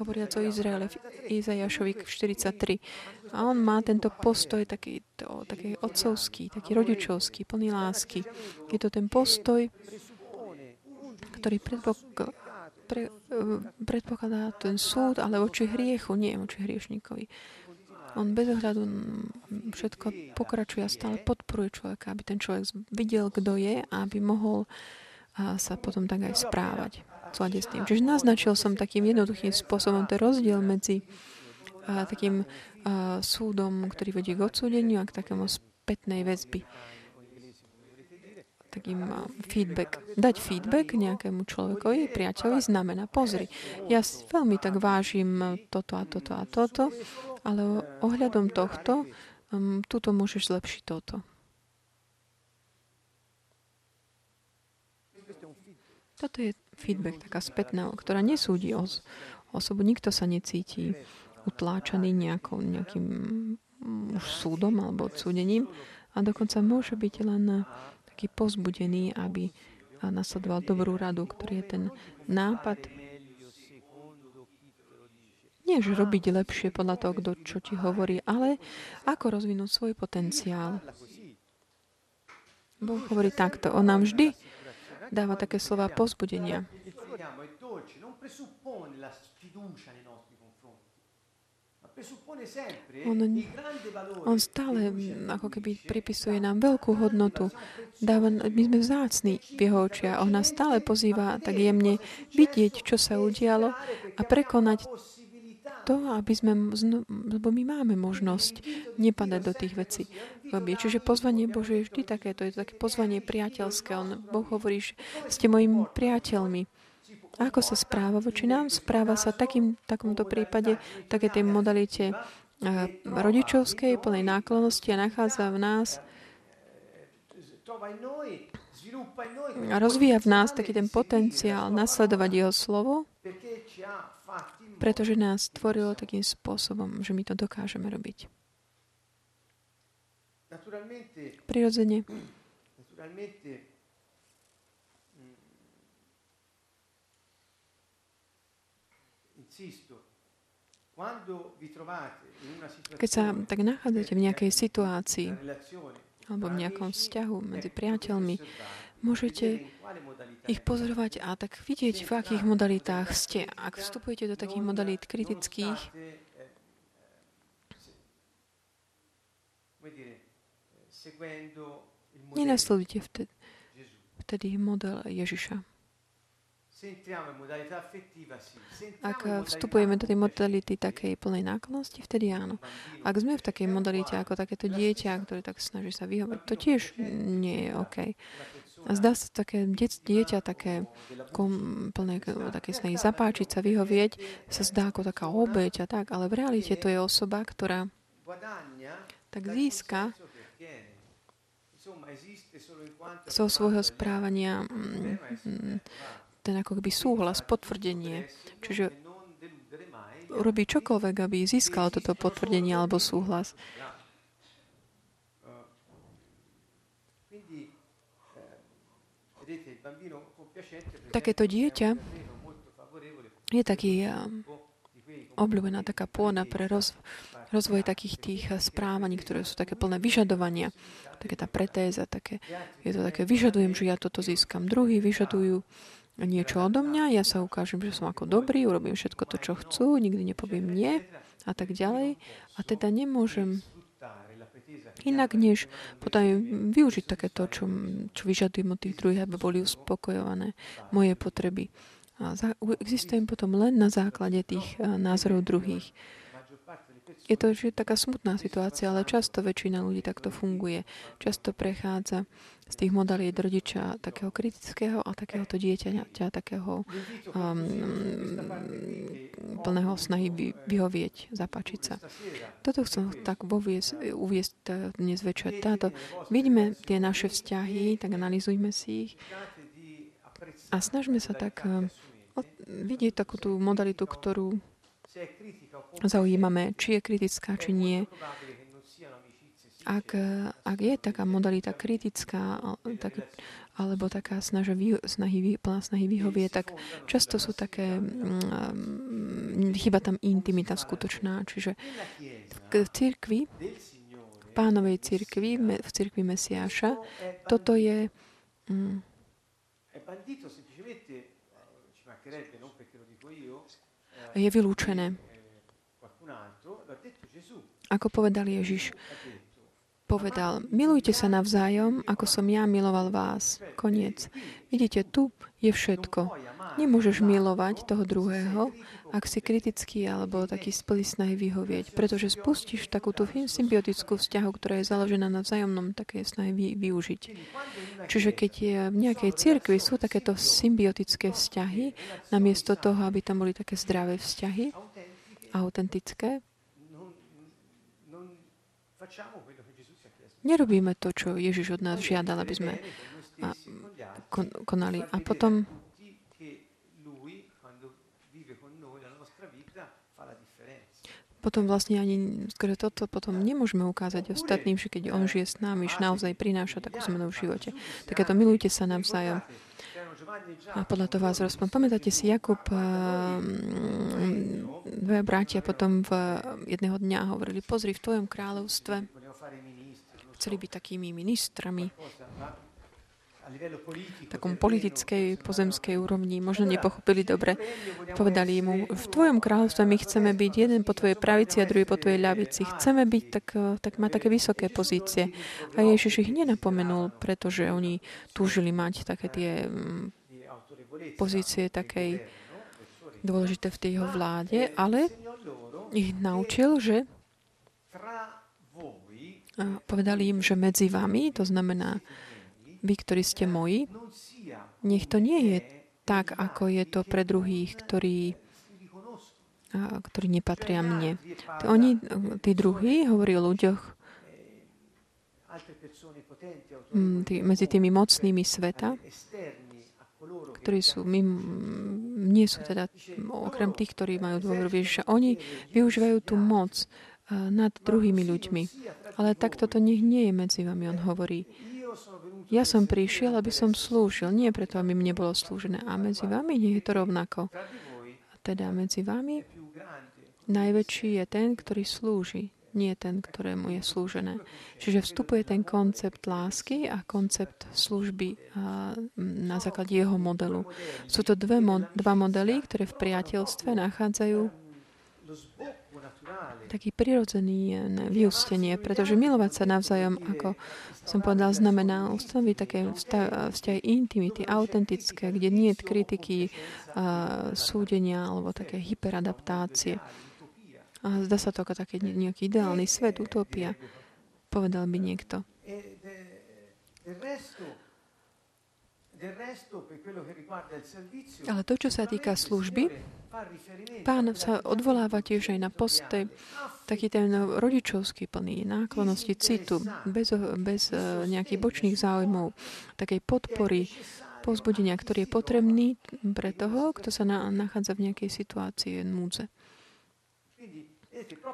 hovoriac o Izraele v Izajašovi 43. A on má tento postoj taký, to, taký otcovský, taký rodičovský, plný lásky. Je to ten postoj, ktorý predpok- pre, predpokladá ten súd, ale voči hriechu, nie voči hriešníkovi. On bez ohľadu všetko pokračuje a stále podporuje človeka, aby ten človek videl, kto je a aby mohol sa potom tak aj správať. S tým. Čiže naznačil som takým jednoduchým spôsobom ten rozdiel medzi a, takým a, súdom, ktorý vedie k odsúdeniu a k takému spätnej väzby takým feedback. Dať feedback nejakému človekovi, priateľovi, znamená, pozri, ja veľmi tak vážim toto a toto a toto, ale ohľadom tohto, um, tuto môžeš zlepšiť toto. Toto je feedback, taká spätná, ktorá nesúdi os- osobu. Nikto sa necíti utláčaný nejakou, nejakým mm, už súdom alebo odsúdením a dokonca môže byť len taký pozbudený, aby nasledoval dobrú radu, ktorý je ten nápad nie, že robiť lepšie podľa toho, kto čo ti hovorí, ale ako rozvinúť svoj potenciál. Boh hovorí takto. On nám vždy dáva také slova pozbudenia. On, on stále ako keby pripisuje nám veľkú hodnotu. Dáva, my sme vzácni v jeho očiach. On nás stále pozýva tak jemne vidieť, čo sa udialo a prekonať to, aby sme, lebo my máme možnosť nepadať do tých vecí. Čiže pozvanie Bože je vždy také, to je také pozvanie priateľské. On, boh hovorí, že ste mojimi priateľmi. Ako sa správa voči nám? Správa sa takým, takomto prípade, také tej modalite eh, rodičovskej, plnej náklonosti a nachádza v nás a rozvíja v nás taký ten potenciál nasledovať jeho slovo, pretože nás stvorilo takým spôsobom, že my to dokážeme robiť. Prirodzene, mm, keď sa tak nachádzate v nejakej situácii una relazione alebo v nejakom vzťahu medzi ecco, priateľmi, môžete ich pozorovať a tak vidieť, v akých modalitách ste. Ak vstupujete do takých modalít kritických, nenasledujte vtedy, vtedy model Ježiša. Ak vstupujeme do tej modality takej plnej náklonosti, vtedy áno. Ak sme v takej modalite ako takéto dieťa, ktoré tak snaží sa vyhovať, to tiež nie je OK. A zdá sa také dieťa také kom, plné také snahy zapáčiť sa, vyhovieť, sa zdá ako taká obeť a tak, ale v realite to je osoba, ktorá tak získa zo svojho správania mm, ten ako keby súhlas, potvrdenie. Čiže urobí čokoľvek, aby získal toto potvrdenie alebo súhlas. Takéto dieťa Je taký quei obľúbená taká pôda pre roz, rozvoj takých tých eh, správaní, ktoré sú také plné vyžadovania. Také tá pretéza, také, je to také, vyžadujem, že ja toto získam. Druhý vyžadujú niečo odo mňa, ja sa ukážem, že som ako dobrý, urobím všetko to, čo chcú, nikdy nepoviem nie a tak ďalej. A teda nemôžem inak, než potom využiť takéto, čo, čo vyžadujem od tých druhých, aby boli uspokojované moje potreby. A za, existujem potom len na základe tých eh, názorov druhých. Je to že taká smutná situácia, ale často väčšina ľudí takto funguje. Často prechádza z tých modalít rodiča takého kritického a takéhoto dieťaťa, takého um, plného snahy vy, vyhovieť, zapáčiť sa. Toto chcem tak uviesť, uviesť tá- dnes večer. Táto, vidíme tie naše vzťahy, tak analýzujme si ich a snažme sa tak od- vidieť takú tú modalitu, ktorú zaujímame, či je kritická, či nie. Ak, eh, ak je taká modalita kritická, tak, alebo taká snaža snahy, plná snahy vyhovie, tak často sú také, mm, chyba tam intimita skutočná. Čiže v, cirkvi, v pánovej cirkvi, v cirkvi Mesiáša, toto je, mm, je vylúčené. Ako povedal Ježiš, povedal, milujte sa navzájom, ako som ja miloval vás. Koniec. Vidíte, tu je všetko. Nemôžeš milovať toho druhého, ak si kritický alebo taký splný snahy vyhovieť, pretože spustíš takúto symbiotickú vzťahu, ktorá je založená na vzájomnom také snahy vy, využiť. Čiže keď je v nejakej cirkvi sú takéto symbiotické vzťahy, namiesto toho, aby tam boli také zdravé vzťahy, autentické, nerobíme to, čo Ježiš od nás žiadal, aby sme konali. A potom potom vlastne ani skôr toto potom nemôžeme ukázať ostatným, že keď on žije s nami, že naozaj prináša takú zmenu v živote. Takéto milujte sa Giovanni e A podľa toho vás rozpom. Pamätáte si, Jakub dve bratia potom v jedného dňa hovorili, pozri, v tvojom kráľovstve chceli byť takými ministrami. takom politickej pozemskej úrovni. Možno nepochopili dobre. Povedali mu, v tvojom kráľovstve my chceme byť jeden po tvojej pravici a druhý po tvojej ľavici. Chceme byť tak, tak mať také vysoké pozície. A Ježiš ich nenapomenul, pretože oni túžili mať také tie mm, pozície takej dôležité v tej jeho vláde, ale ich naučil, že povedali im, že medzi vami, to znamená vy, ktorí ste moji, nech to nie je tak, ako je to pre druhých, ktorí, ktorí nepatria mne. Oni, tí druhí, hovorí o ľuďoch, tý, medzi tými mocnými sveta, ktorí sú mimo, nie sú teda okrem tých, ktorí majú dôveru Ježiša. Oni využívajú tú moc nad druhými ľuďmi. Ale takto to nech nie je medzi vami, on hovorí. Ja som prišiel, aby som slúžil, nie preto, aby mne bolo slúžené. A medzi vami nie je to rovnako. A teda medzi vami najväčší je ten, ktorý slúži, nie ten, ktorému je slúžené. Čiže vstupuje ten koncept lásky a koncept služby na základe jeho modelu. Sú to dve, dva modely, ktoré v priateľstve nachádzajú taký prirodzený vyústenie, pretože milovať sa navzájom, ako som povedal, znamená ustanoviť také vzťahy intimity, autentické, kde nie je kritiky, súdenia alebo také hyperadaptácie. A zdá sa to ako taký nejaký ideálny svet, utopia, povedal by niekto. Ale to, čo sa týka služby, Pán sa odvoláva tiež aj na poste, taký ten rodičovský plný náklonosti citu, bez, bez e, nejakých bočných záujmov, takej podpory, pozbudenia, ktorý je potrebný pre toho, kto sa na, nachádza v nejakej situácii núdze.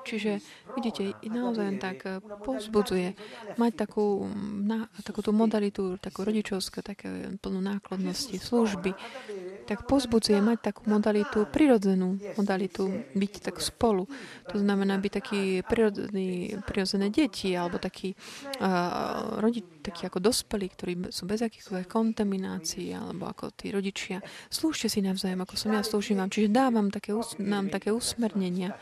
Čiže vidíte, naozaj tak eh, povzbudzuje mať takú, na, takú tú modalitu, takú rodičovskú, také plnú nákladnosti, služby. Tak povzbudzuje mať takú modalitu, prirodzenú modalitu, byť tak spolu. To znamená byť taký prirodzený, prirodzené deti, alebo taký, uh, rodi, taký ako dospelí, ktorí sú bez akýchkoľvek kontaminácií, alebo ako tí rodičia. Slúžte si navzájom, ako som ja slúžim vám. Čiže dávam také, nám také usmernenia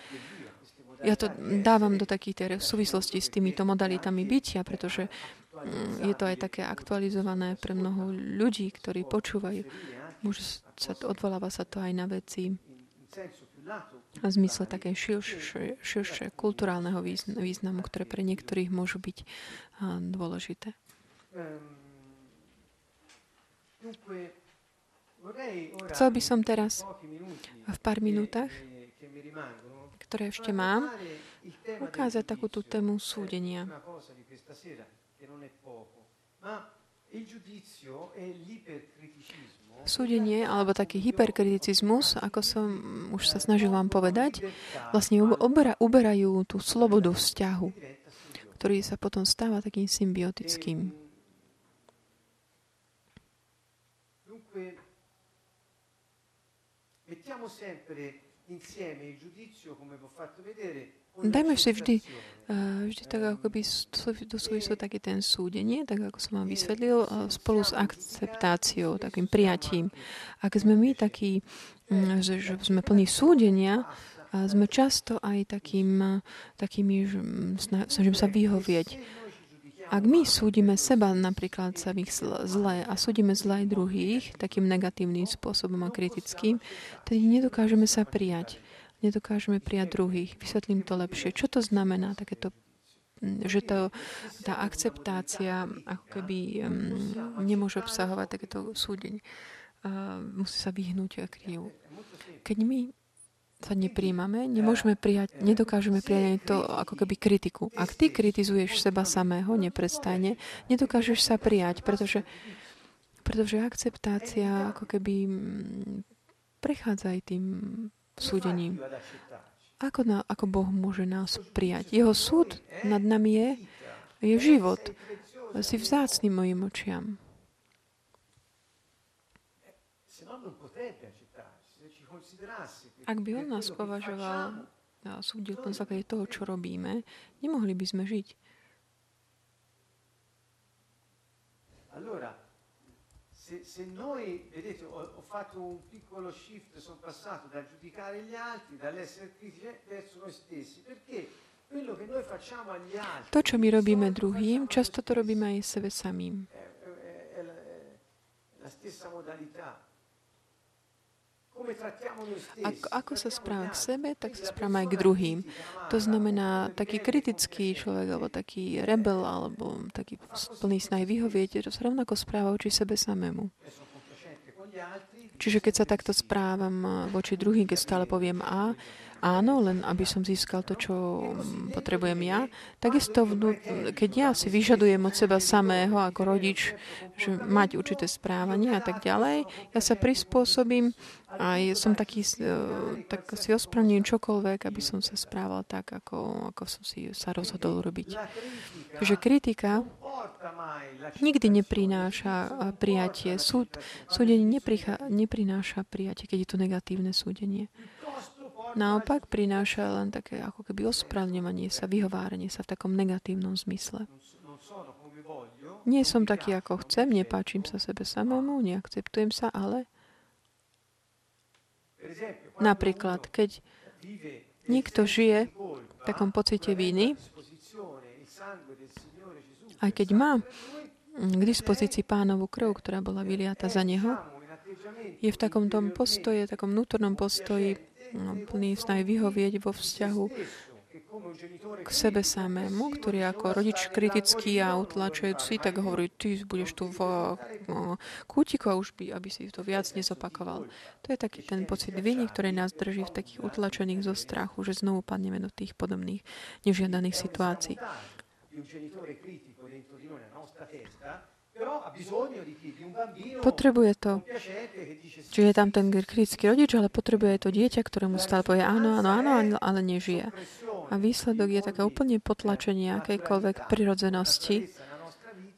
ja to dávam do takých súvislosti s týmito modalitami bytia, pretože mm, je to aj také aktualizované pre mnoho ľudí, ktorí počúvajú. Môže sa, odvoláva sa to aj na veci v zmysle také širšie, širšie kulturálneho významu, ktoré pre niektorých môžu byť dôležité. Chcel by som teraz v pár minútach ktoré ešte mám, ukázať takú tému súdenia. Súdenie alebo taký hyperkriticizmus, ako som už sa snažil vám povedať, vlastne ubera, uberajú tú slobodu vzťahu, ktorý sa potom stáva takým symbiotickým. Mettiamo sempre Dajme si vždy, eh, vždy tak ako by do súvisu taký ten súdenie, tak ako som vám vysvetlil, eh, spolu s akceptáciou, takým prijatím. Ak sme my takí, mm, že, že sme plní súdenia, a sme často aj takým, takými, že snažím sa vyhovieť. Ak my súdime seba napríklad sa ich zlé a súdime zlé aj druhých takým negatívnym spôsobom a kritickým, tedy nedokážeme sa prijať. Nedokážeme prijať druhých. Vysvetlím to lepšie. Čo to znamená takéto že to, tá akceptácia ako keby um, nemôže obsahovať takéto súdenie. Uh, musí sa vyhnúť krivu. Keď my sa nepríjmame, nemôžeme prijať, nedokážeme prijať to ako keby kritiku. Ak ty kritizuješ seba samého neprestajne, nedokážeš sa prijať, pretože, pretože akceptácia ako keby mm, prechádza aj tým súdením. Ako, na, ako Boh môže nás prijať? Jeho súd nad nami je, je život. Si vzácný mojim očiam. Ak by on nás považoval a súdil na základe toho, čo robíme, nemohli by sme žiť. se, se noi, vedete, ho, ho fatto un piccolo shift, sono passato dal giudicare gli altri, dall'essere critici verso noi stessi, perché quello che noi facciamo agli altri... To, čo my robíme druhým, často to robíme aj sebe samým. La stessa modalità. Come trattiamo noi stessi? Ako, ako sa trattiamo správa gli k sebe, tak sa správa aj k druhým. To znamená, taký kritický človek, alebo taký rebel, alebo taký plný snaj vyhovieť, to sa rovnako správa voči sebe samému. e Čiže keď sa takto správam eh, voči druhým, keď stále poviem A, áno, len aby som získal to, čo mm, potrebujem ja, takisto keď ja si vyžadujem od seba samého ako rodič, že mať určité správanie a tak ďalej, ja sa prispôsobím a som taký, eh, tak si ospravním čokoľvek, aby som sa správal tak, ako, ako som si sa rozhodol critica Takže kritika nikdy neprináša eh, prijatie. Súd, súdenie neprichá, neprináša prijatie, keď je to negatívne súdenie. Naopak prináša len také ako keby ospravňovanie sa, vyhováranie sa v takom negatívnom zmysle. Nie som taký, ako chcem, nepáčim sa sebe samému, neakceptujem sa, ale napríklad, keď niekto žije v takom pocite viny, aj keď má k dispozícii pánovu krv, ktorá bola vyliata za neho, je v takom tom postoji, takom vnútornom postoji plný snaj vyhovieť vo vzťahu k sebe samému, ktorý ako rodič kritický a utlačujúci, tak hovorí, ty budeš tu v no, kútiku a už by, aby si to viac nezopakoval. To je taký ten pocit viny, ktorý nás drží v takých utlačených zo strachu, že znovu padneme do tých podobných nežiadaných situácií. Potrebuje to, čiže je tam ten kritický rodič, ale potrebuje aj to dieťa, ktorému stále povie áno, áno, áno, ale- nežije. A výsledok je také úplne potlačenie akejkoľvek prirodzenosti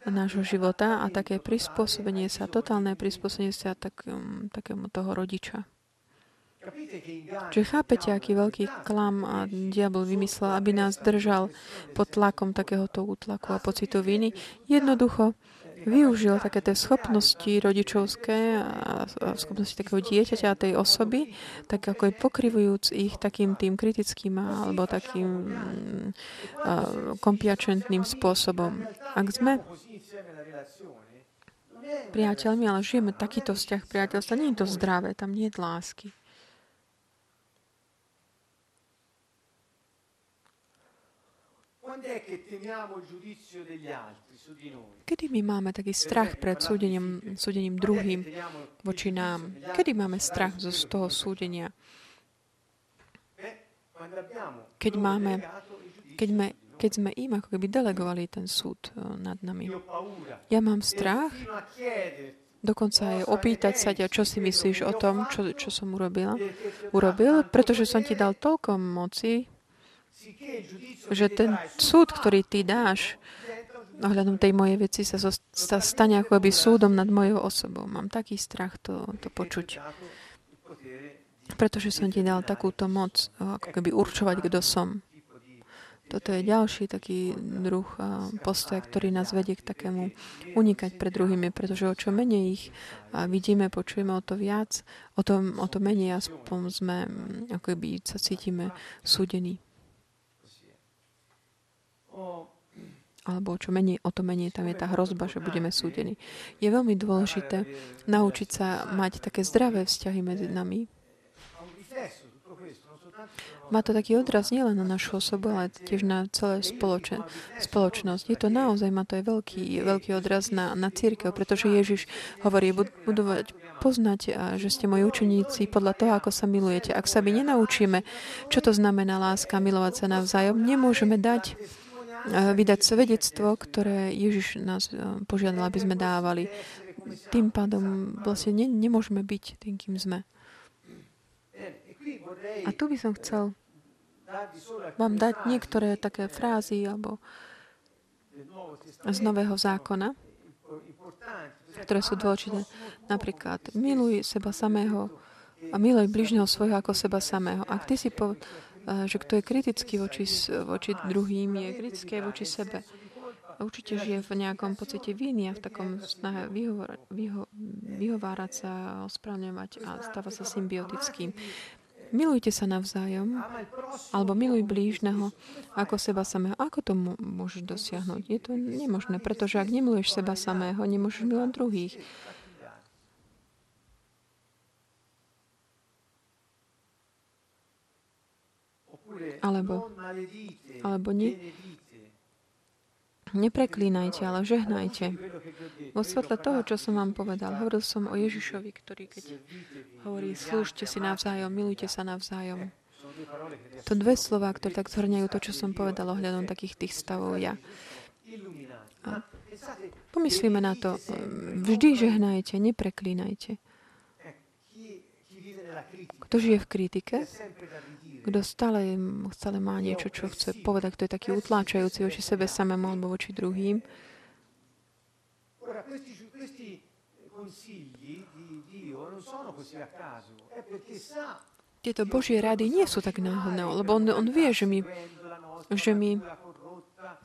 nášho života a také prispôsobenie sa, totálne prispôsobenie sa tak, um, takému toho rodiča. Čiže chápete, aký veľký klam a diabol vymyslel, aby nás držal pod tlakom takéhoto útlaku a pocitu viny. Jednoducho využil také tie schopnosti rodičovské a schopnosti takého dieťaťa a tej osoby, tak ako je pokrivujúc ich takým tým kritickým alebo takým mm, kompiačentným spôsobom. Ak sme priateľmi, ale žijeme takýto vzťah priateľstva, nie je to zdravé, tam nie je lásky. Kedy my máme taký strach pred súdením, súdením druhým voči nám? Kedy máme strach zo z toho súdenia? Keď máme, keď sme, keď sme im ako keby delegovali ten súd eh, nad nami. Ja mám strach, a chiederti dokonca aj opýtať sa ťa, čo si myslíš o tom, čo, čo som urobila. Urobil, pretože som ti dal toľko moci, že ten súd, ktorý ty dáš ohľadom tej mojej veci, sa, sa stane ako by súdom nad mojou osobou. Mám taký strach to, to počuť. Pretože som ti dal takúto moc, ako keby určovať, kto som. Toto je ďalší taký druh postoja, ktorý nás vedie k takému unikať pred druhými, pretože o čo menej ich vidíme, počujeme o to viac, o to, o to menej aspoň sme, ako by sa cítime súdení. Alebo čo menej, o to menej tam je tá hrozba, že budeme súdení. Je veľmi dôležité naučiť sa mať také zdravé vzťahy medzi nami. Má to taký odraz nielen na našu osobu, ale tiež na celé spoloče, spoločnosť. Je to naozaj, má to aj veľký, veľký odraz na, na církev, pretože Ježiš hovorí, bud- budovať, poznať, a že ste moji učeníci podľa toho, ako sa milujete. Ak sa my nenaučíme, čo to znamená láska, milovať sa navzájom, nemôžeme dať vydať svedectvo, ktoré Ježiš nás e, požiadal, aby sme dávali. Tým pádom vlastne ne, nemôžeme byť tým, kým sme. A tu by som chcel vám dať niektoré také frázy alebo z Nového zákona, ktoré sú dôležité. Napríklad, miluj seba samého a miluj bližného svojho ako seba samého. Ak ty si po, že kto je kritický voči, voči druhým, je kritický voči sebe. určite žije v nejakom pocite viny a v takom snahe vyhovor, vyho, vyhovárať sa, ospravňovať a stáva sa symbiotickým. Milujte sa navzájom, alebo miluj blížneho ako seba samého. Ako to môžeš dosiahnuť? Je to nemožné, pretože ak nemiluješ seba samého, nemôžeš milovať druhých. Alebo, alebo ne, nepreklínajte, ale žehnajte. Vo svetle toho, čo som vám povedal, hovoril som o Ježišovi, ktorý keď hovorí, slúžte si navzájom, milujte sa navzájom. To dve slova, ktoré tak zhrňajú to, čo som povedal ohľadom takých tých stavov ja. A pomyslíme na to. Vždy žehnajte, nepreklínajte. Kto žije v kritike, kto stále, stále má niečo, čo chce povedať, kto je taký utláčajúci voči sebe samému alebo voči druhým. Tieto Božie rady nie sú tak náhodné, lebo on, on vie, že my, že my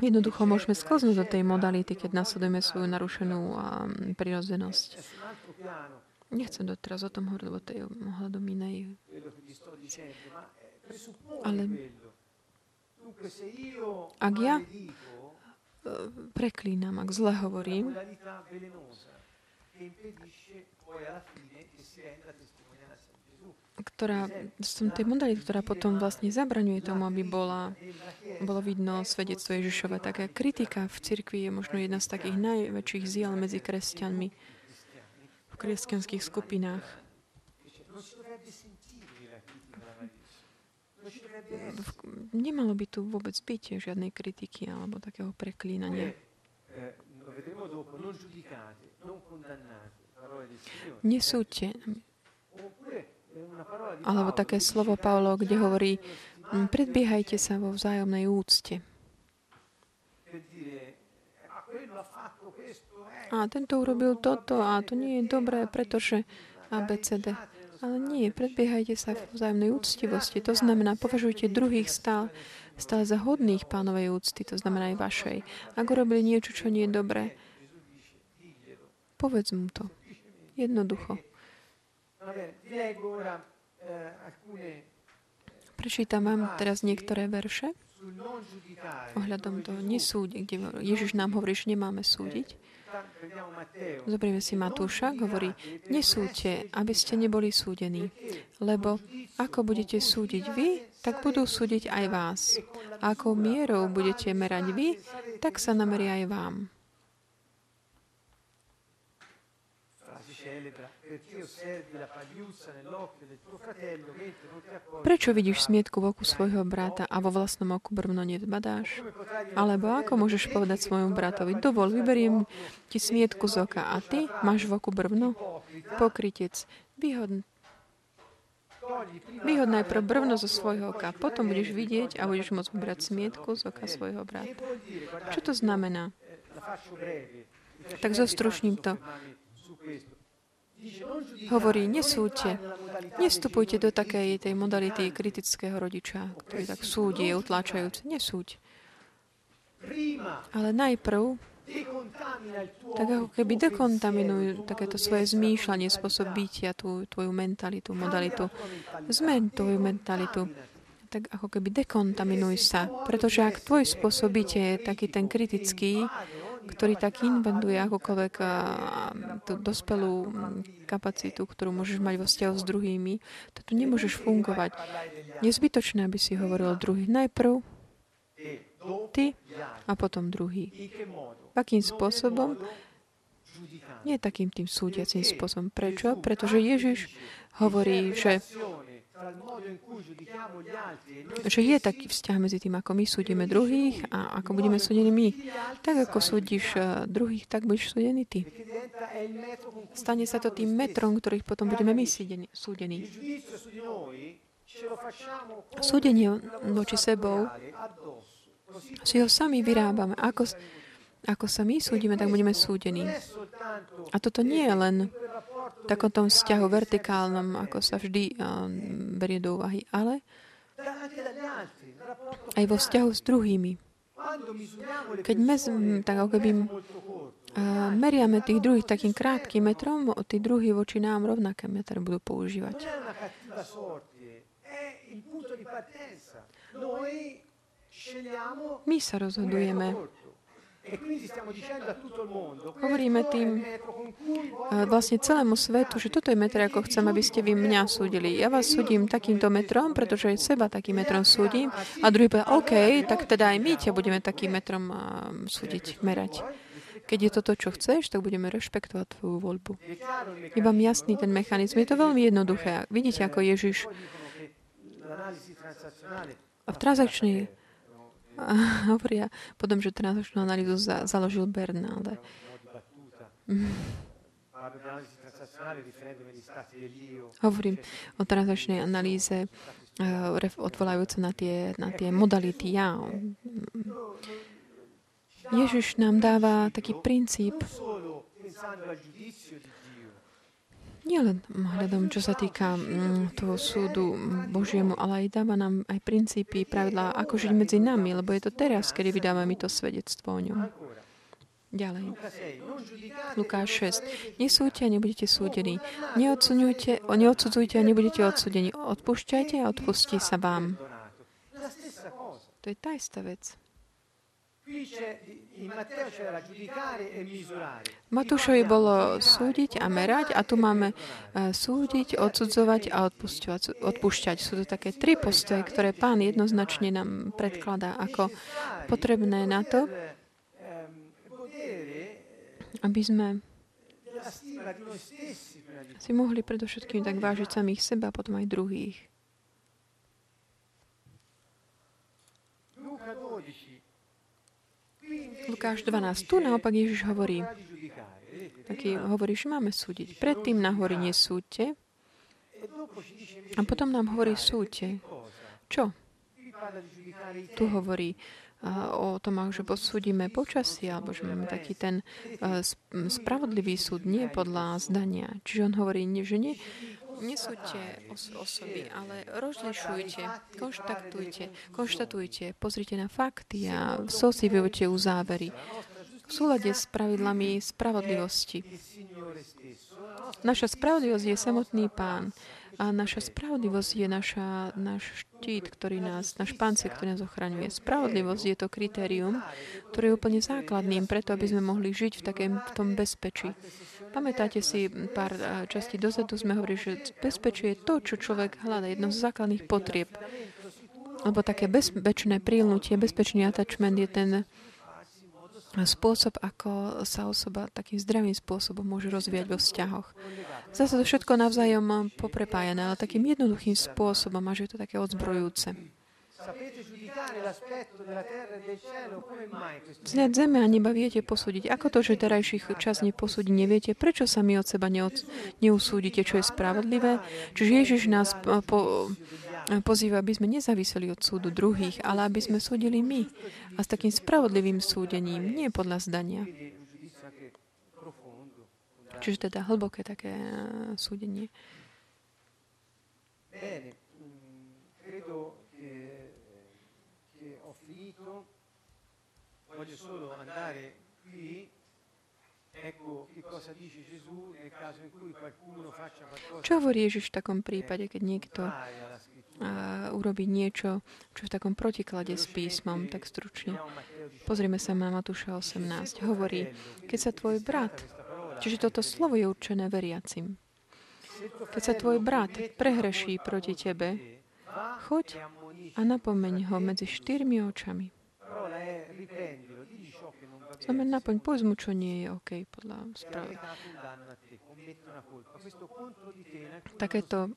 jednoducho môžeme sklznúť do tej modality, keď nasledujeme svoju narušenú prirodzenosť. Nechcem doteraz o tom hovoriť, lebo to je ohľadom inej. Ale ak ja e, preklínam, ak zle hovorím, ktorá, som tej modality, ktorá potom vlastne zabraňuje tomu, aby bola, bolo vidno svedectvo Ježišova. Taká kritika v cirkvi je možno jedna z takých najväčších ziel medzi kresťanmi v kresťanských skupinách. Nemalo by tu vôbec byť žiadnej kritiky alebo takého preklínania. Nesúďte. Alebo také slovo Pavlo, kde hovorí, predbiehajte sa vo vzájomnej úcte. A tento urobil toto a to nie je dobré, pretože ABCD. Ale nie, predbiehajte sa v vzájomnej úctivosti. To znamená, považujte druhých stále, stále za hodných pánovej úcty, to znamená aj vašej. Ak urobili niečo, čo nie je dobré, povedz mu to. Jednoducho. Prečítam vám teraz niektoré verše ohľadom toho nesúdi, kde Ježiš nám hovorí, že nemáme súdiť. Zoberieme si Matúša, hovorí, nesúďte, aby ste neboli súdení, lebo ako budete súdiť vy, tak budú súdiť aj vás. A akou mierou budete merať vy, tak sa nameria aj vám. Prečo vidíš smietku v oku svojho brata a vo vlastnom oku brvno nezbadáš? Alebo ako môžeš povedať svojmu bratovi, dovol, vyberiem ti smietku z oka a ty máš v oku brvno? Pokrytec, výhodný. Vyhod najprv brvno zo svojho oka, potom budeš vidieť a budeš môcť vybrať smietku z oka svojho brata. Čo to znamená? Tak zostrušním to. Hovorí, nesúďte. Nestupujte do takej tej modality kritického rodiča, ktorý tak súdi, je utláčajúci. Nesúď. Ale najprv tak ako keby dekontaminujú takéto svoje zmýšľanie, spôsob bytia, tú tvoju mentalitu, modalitu. Zmen tvoju mentalitu. Tak ako keby dekontaminuj sa. Pretože ak tvoj spôsob bytia je taký ten kritický, ktorý tak inventuje akokoľvek tú dospelú kapacitu, ktorú môžeš mať vo vzťahu s druhými, to tu nemôžeš fungovať. Je zbytočné, aby si hovoril o druhých. Najprv ty a potom druhý. Akým spôsobom? Nie takým tým súdiacím spôsobom. Prečo? Pretože Ježiš hovorí, že že je taký vzťah medzi tým, ako my súdime druhých a ako budeme súdení my. Tak ako súdiš eh, druhých, tak budeš súdený ty. Stane sa to tým metrom, ktorých potom budeme my súdení. Súdenie voči sebou si ho sami vyrábame. Ako, ako sa my súdime, tak budeme súdení. A toto nie je len takom tom vzťahu vertikálnom, ako sa vždy um, berie do úvahy, ale aj vo vzťahu s druhými. Keď mes, tak ako keby uh, meriame tých druhých takým krátkým metrom, tí druhí voči nám rovnaké metre budú používať. My sa rozhodujeme. Hovoríme tým vlastne celému svetu, že toto je metr, ako chcem, aby ste vy mňa súdili. Ja vás súdim takýmto metrom, pretože aj seba takým metrom súdim. A druhý povie, OK, tak teda aj my ťa budeme takým metrom súdiť, merať. Keď je to to, čo chceš, tak budeme rešpektovať tvoju voľbu. Je vám jasný ten mechanizm. Je to veľmi jednoduché. Vidíte, ako Ježiš a v transakčnej [LAUGHS] hovoria potom, že transakčnú analýzu za, založil Bernalde. Hovorím o transakčnej analýze uh, odvolajúce na tie, na tie modality ja. Ježiš nám dáva taký princíp nielen hľadom, čo sa týka mm, toho súdu Božiemu, ale aj dáva nám aj princípy, pravidlá, ako žiť medzi nami, lebo je to teraz, kedy vydávame to svedectvo o ňom. Ďalej. Lukáš 6. Nesúďte a nebudete súdení. Neodsudzujte a nebudete odsudení. Odpúšťajte a odpustí sa vám. To je tá istá vec. Matúšovi bolo súdiť a merať a tu máme e, súdiť, odsudzovať a odpúšťať. Sú to také tri postoje, ktoré pán jednoznačne nám predkladá ako potrebné na to, aby sme si mohli predovšetkým tak vážiť samých seba potom aj druhých. Lukáš 12. Tu naopak Ježiš hovorí, taký hovorí, že máme súdiť. Predtým na hory nesúďte a potom nám hovorí súďte. Čo? Tu hovorí o tom, že posúdime počasie, alebo že máme taký ten spravodlivý súd, nie podľa zdania. Čiže on hovorí, že nie, nesúďte os- osoby, ale rozlišujte, konštaktujte, konštatujte, pozrite na fakty a sosivujte uzávery v súlade s pravidlami spravodlivosti. Naša spravodlivosť je samotný pán. A naša spravodlivosť je naša, náš štít, ktorý nás, náš pancier, ktorý nás ochraňuje. Spravodlivosť je to kritérium, ktoré je úplne základným, preto aby sme mohli žiť v, takém, v tom bezpečí. Pamätáte si, pár eh, častí dozadu sme hovorili, že bezpečie je to, čo človek hľadá, jedno z základných potrieb. Lebo také bezpečné prílnutie, bezpečný attachment je ten spôsob, ako sa osoba takým zdravým spôsobom môže rozvíjať vo vzťahoch. Zase to všetko navzájom poprepájané, ale takým jednoduchým spôsobom a že je to také odzbrojúce. Zňať zeme a neba viete posúdiť. Ako to, že terajších čas neposúdi, neviete? Prečo sa my od seba neod, neusúdite, čo je spravodlivé? Čiže Ježiš nás po, pozýva, aby sme nezáviseli od súdu druhých, ale aby sme súdili my. A s takým spravodlivým súdením, nie podľa zdania. Čiže teda hlboké také eh, súdenie. Mm. Voglio solo andare qui čo hovorí Ježiš v takom prípade, keď niekto a urobiť niečo, čo v takom protiklade s písmom, tak stručne. Pozrime sa na Matúša 18. Hovorí, keď sa tvoj brat, čiže toto slovo je určené veriacim, keď sa tvoj brat prehreší proti tebe, choď a napomeň ho medzi štyrmi očami. Znamená, napoň, povedz mu, čo nie je OK podľa správy. Takéto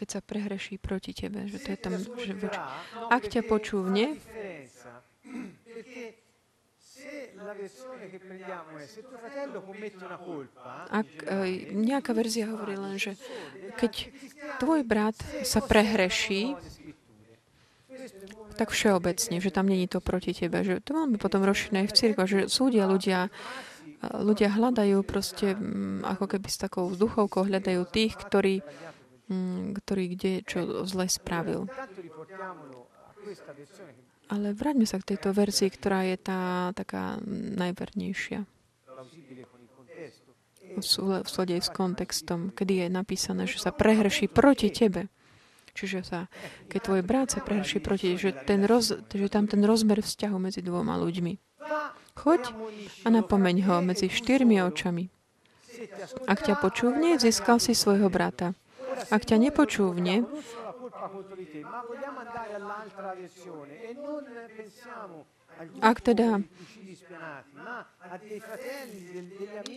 keď sa prehreší proti tebe, že to je tam, že voči... Ak ťa počúvne, ak e, nejaká verzia hovorí len, že keď tvoj brat sa prehreší, tak všeobecne, že tam není to proti tebe, že to máme potom rozšírené v cirkvi, že súdia ľudia, ľudia hľadajú proste ako keby s takou vzduchovkou hľadajú tých, ktorí Mm, ktorý kde čo zle spravil. Ale vráťme sa k tejto verzii, ktorá je tá taká najvernejšia. V súlade s kontextom, kedy je napísané, že sa prehrší proti tebe. Čiže sa, keď tvoj brat sa prehrší proti, že, ten roz, že tam ten rozmer vzťahu medzi dvoma ľuďmi. Choď a napomeň ho medzi štyrmi očami. Ak ťa počúvne, získal si svojho brata. Ak ťa nepočúvne, ak teda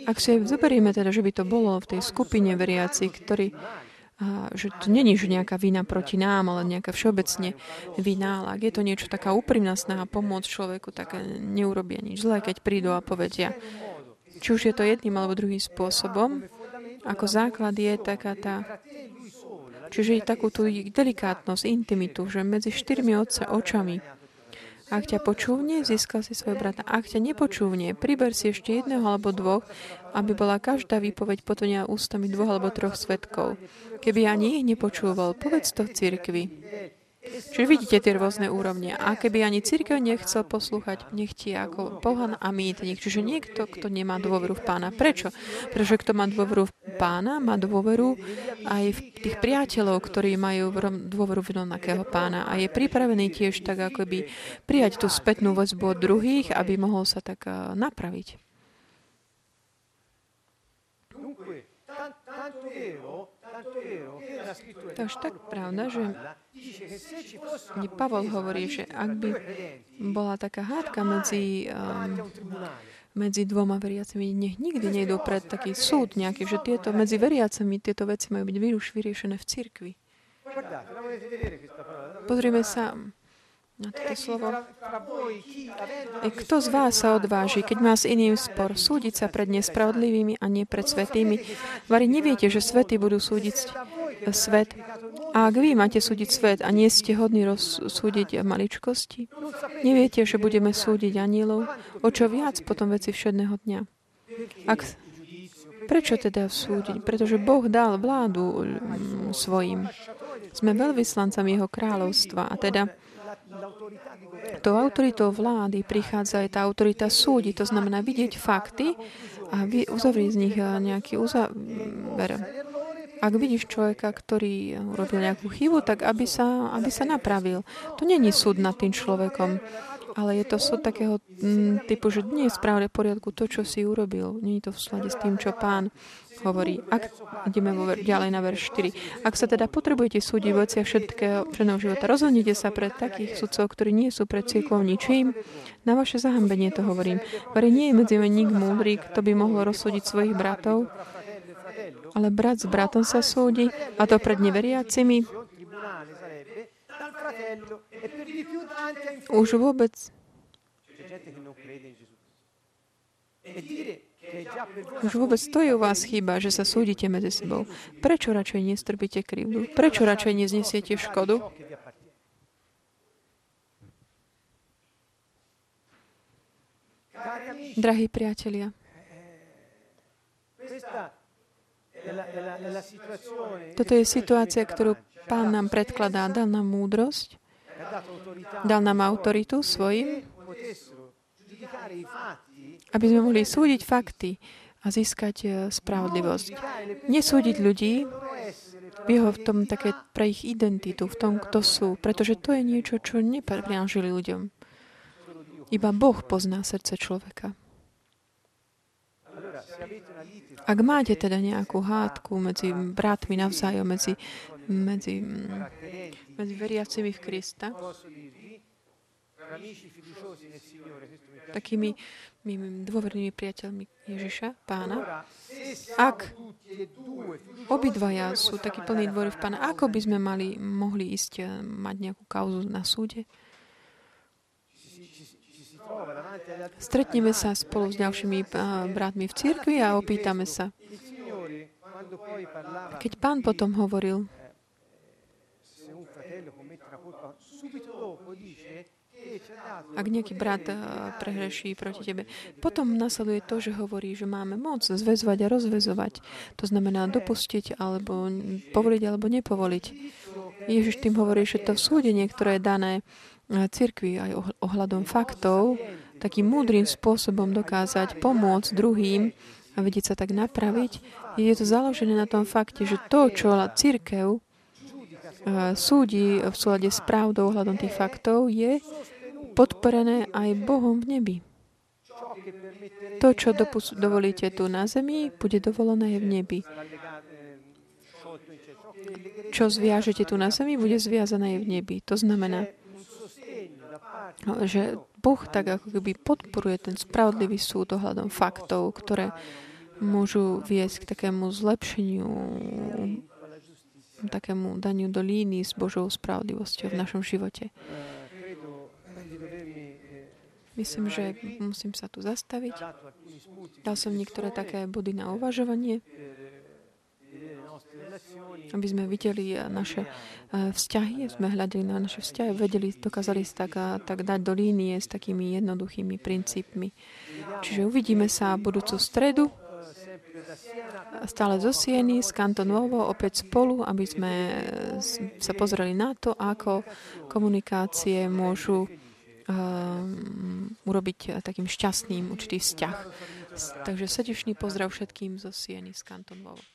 ak si zoberieme teda, že by to bolo v tej skupine veriaci, ktorí že to není že nejaká vina proti nám, ale nejaká všeobecne vina, ale ak je to niečo taká úprimná snaha pomôcť človeku, tak neurobia nič zlé, keď prídu a povedia. Či už je to jedným alebo druhým spôsobom, ako základ je taká tá Čiže takú tú delikátnosť, intimitu, že medzi štyrmi otce očami. Ak ťa počúvne, získal si svoj brata. Ak ťa nepočúvne, priber si ešte jedného alebo dvoch, aby bola každá výpoveď potvrdená ústami dvoch alebo troch svetkov. Keby ani ich nepočúval, povedz to v cirkvi. Čiže vidíte tie rôzne úrovne. A keby ani církev nechcel poslúchať, nech ti ako pohan a mýtnik. Čiže niekto, kto nemá dôveru v pána. Prečo? Pretože kto má dôveru v pána, má dôveru aj v tých priateľov, ktorí majú dôveru v rovnakého pána. A je pripravený tiež tak ako by prijať tú spätnú väzbu od druhých, aby mohol sa tak eh, napraviť. Takže tak pravda, že Pavol hovorí, že ak by bola taká hádka medzi, um, medzi dvoma veriacimi, nech nikdy nejdú pred taký súd nejaký, že tieto medzi veriacimi tieto veci majú byť už vyriešené v cirkvi. Pozrieme sa na toto slovo. E kto z vás sa odváži, keď má s iným spor, súdiť sa pred nespravodlivými a nie pred svetými? Vari neviete, že svety budú súdiť svet. A ak vy máte súdiť svet a nie ste hodní rozsúdiť maličkosti, neviete, že budeme súdiť anielov, o čo viac potom veci všedného dňa. Ak, prečo teda súdiť? Pretože Boh dal vládu mm, svojim. Sme veľvyslancami jeho kráľovstva a teda Tou autoritou vlády prichádza aj tá autorita súdi, to znamená vidieť fakty a uzavrieť z nich nejaký uzaver. Ak vidíš človeka, ktorý urobil nejakú chybu, tak aby sa, aby sa napravil. To není súd nad tým človekom, ale je to súd takého mm, typu, že nie je správne poriadku to, čo si urobil. Je to v slade s tým, čo pán hovorí. Ak, ideme vo, ďalej na verš 4. Ak sa teda potrebujete súdiť v veciach všetkého všetného života, rozhodnite sa pred takých sudcov, ktorí nie sú pred církvou ničím. Na vaše zahambenie to hovorím. Vary nie je medzi nik múdry, kto by mohol rozsúdiť svojich bratov, ale brat s bratom sa súdi, a to pred neveriacimi. Už vôbec už vôbec to je u vás chyba, že sa súdite medzi sebou. Prečo radšej nestrpíte krivdu? Prečo radšej neznesiete škodu? Drahí priatelia, toto je situácia, ktorú Pán nám predkladá. Dal nám múdrosť, dal nám autoritu svojim, aby sme mohli súdiť fakty a získať e, spravodlivosť. Nesúdiť ľudí jeho v tom také pre ich identitu, v tom, kto sú, pretože to je niečo, čo neprinážili ľuďom. Iba Boh pozná srdce človeka. Ak máte teda nejakú hádku medzi bratmi navzájom, medzi, medzi, medzi veriacimi v Krista, takými dôvernými priateľmi Ježiša, pána, ak obidvaja sú takí plní dôvery v pána, ako by sme mali, mohli ísť eh, mať nejakú kauzu na súde? Stretneme sa spolu s ďalšími eh, bratmi v cirkvi a opýtame sa. Keď pán potom hovoril, ak nejaký brat eh, prehreší proti tebe. Potom nasleduje to, že hovorí, že máme moc zväzovať a rozvezovať. To znamená dopustiť alebo povoliť alebo nepovoliť. Ježiš tým hovorí, že to súdenie, ktoré je dané cirkvi aj ohľadom faktov, takým múdrym spôsobom dokázať pomôcť druhým a vedieť sa tak napraviť, je to založené na tom fakte, že to, čo církev súdi v súlade s pravdou ohľadom tých faktov, je podporené aj Bohom v nebi. To, čo dopus- dovolíte tu na zemi, bude dovolené aj v nebi. Čo zviažete tu na zemi, bude zviazané aj v nebi. To znamená, že Boh tak ako keby podporuje ten spravodlivý súd ohľadom faktov, ktoré môžu viesť k takému zlepšeniu, takému daniu do línii s Božou spravodlivosťou v našom živote. Myslím, že musím sa tu zastaviť. Dal som niektoré také body na uvažovanie, aby sme videli naše e, vzťahy, sme hľadili na naše vzťahy, vedeli, dokázali sa tak, tak dať do línie s takými jednoduchými princípmi. Čiže uvidíme sa budúcu stredu stále zo Sieny, z Kantonovo, opäť spolu, aby sme sa pozreli na to, ako komunikácie môžu um, urobiť takým šťastným určitý vzťah. Takže srdečný pozdrav všetkým zo Sieny z Kantonovo.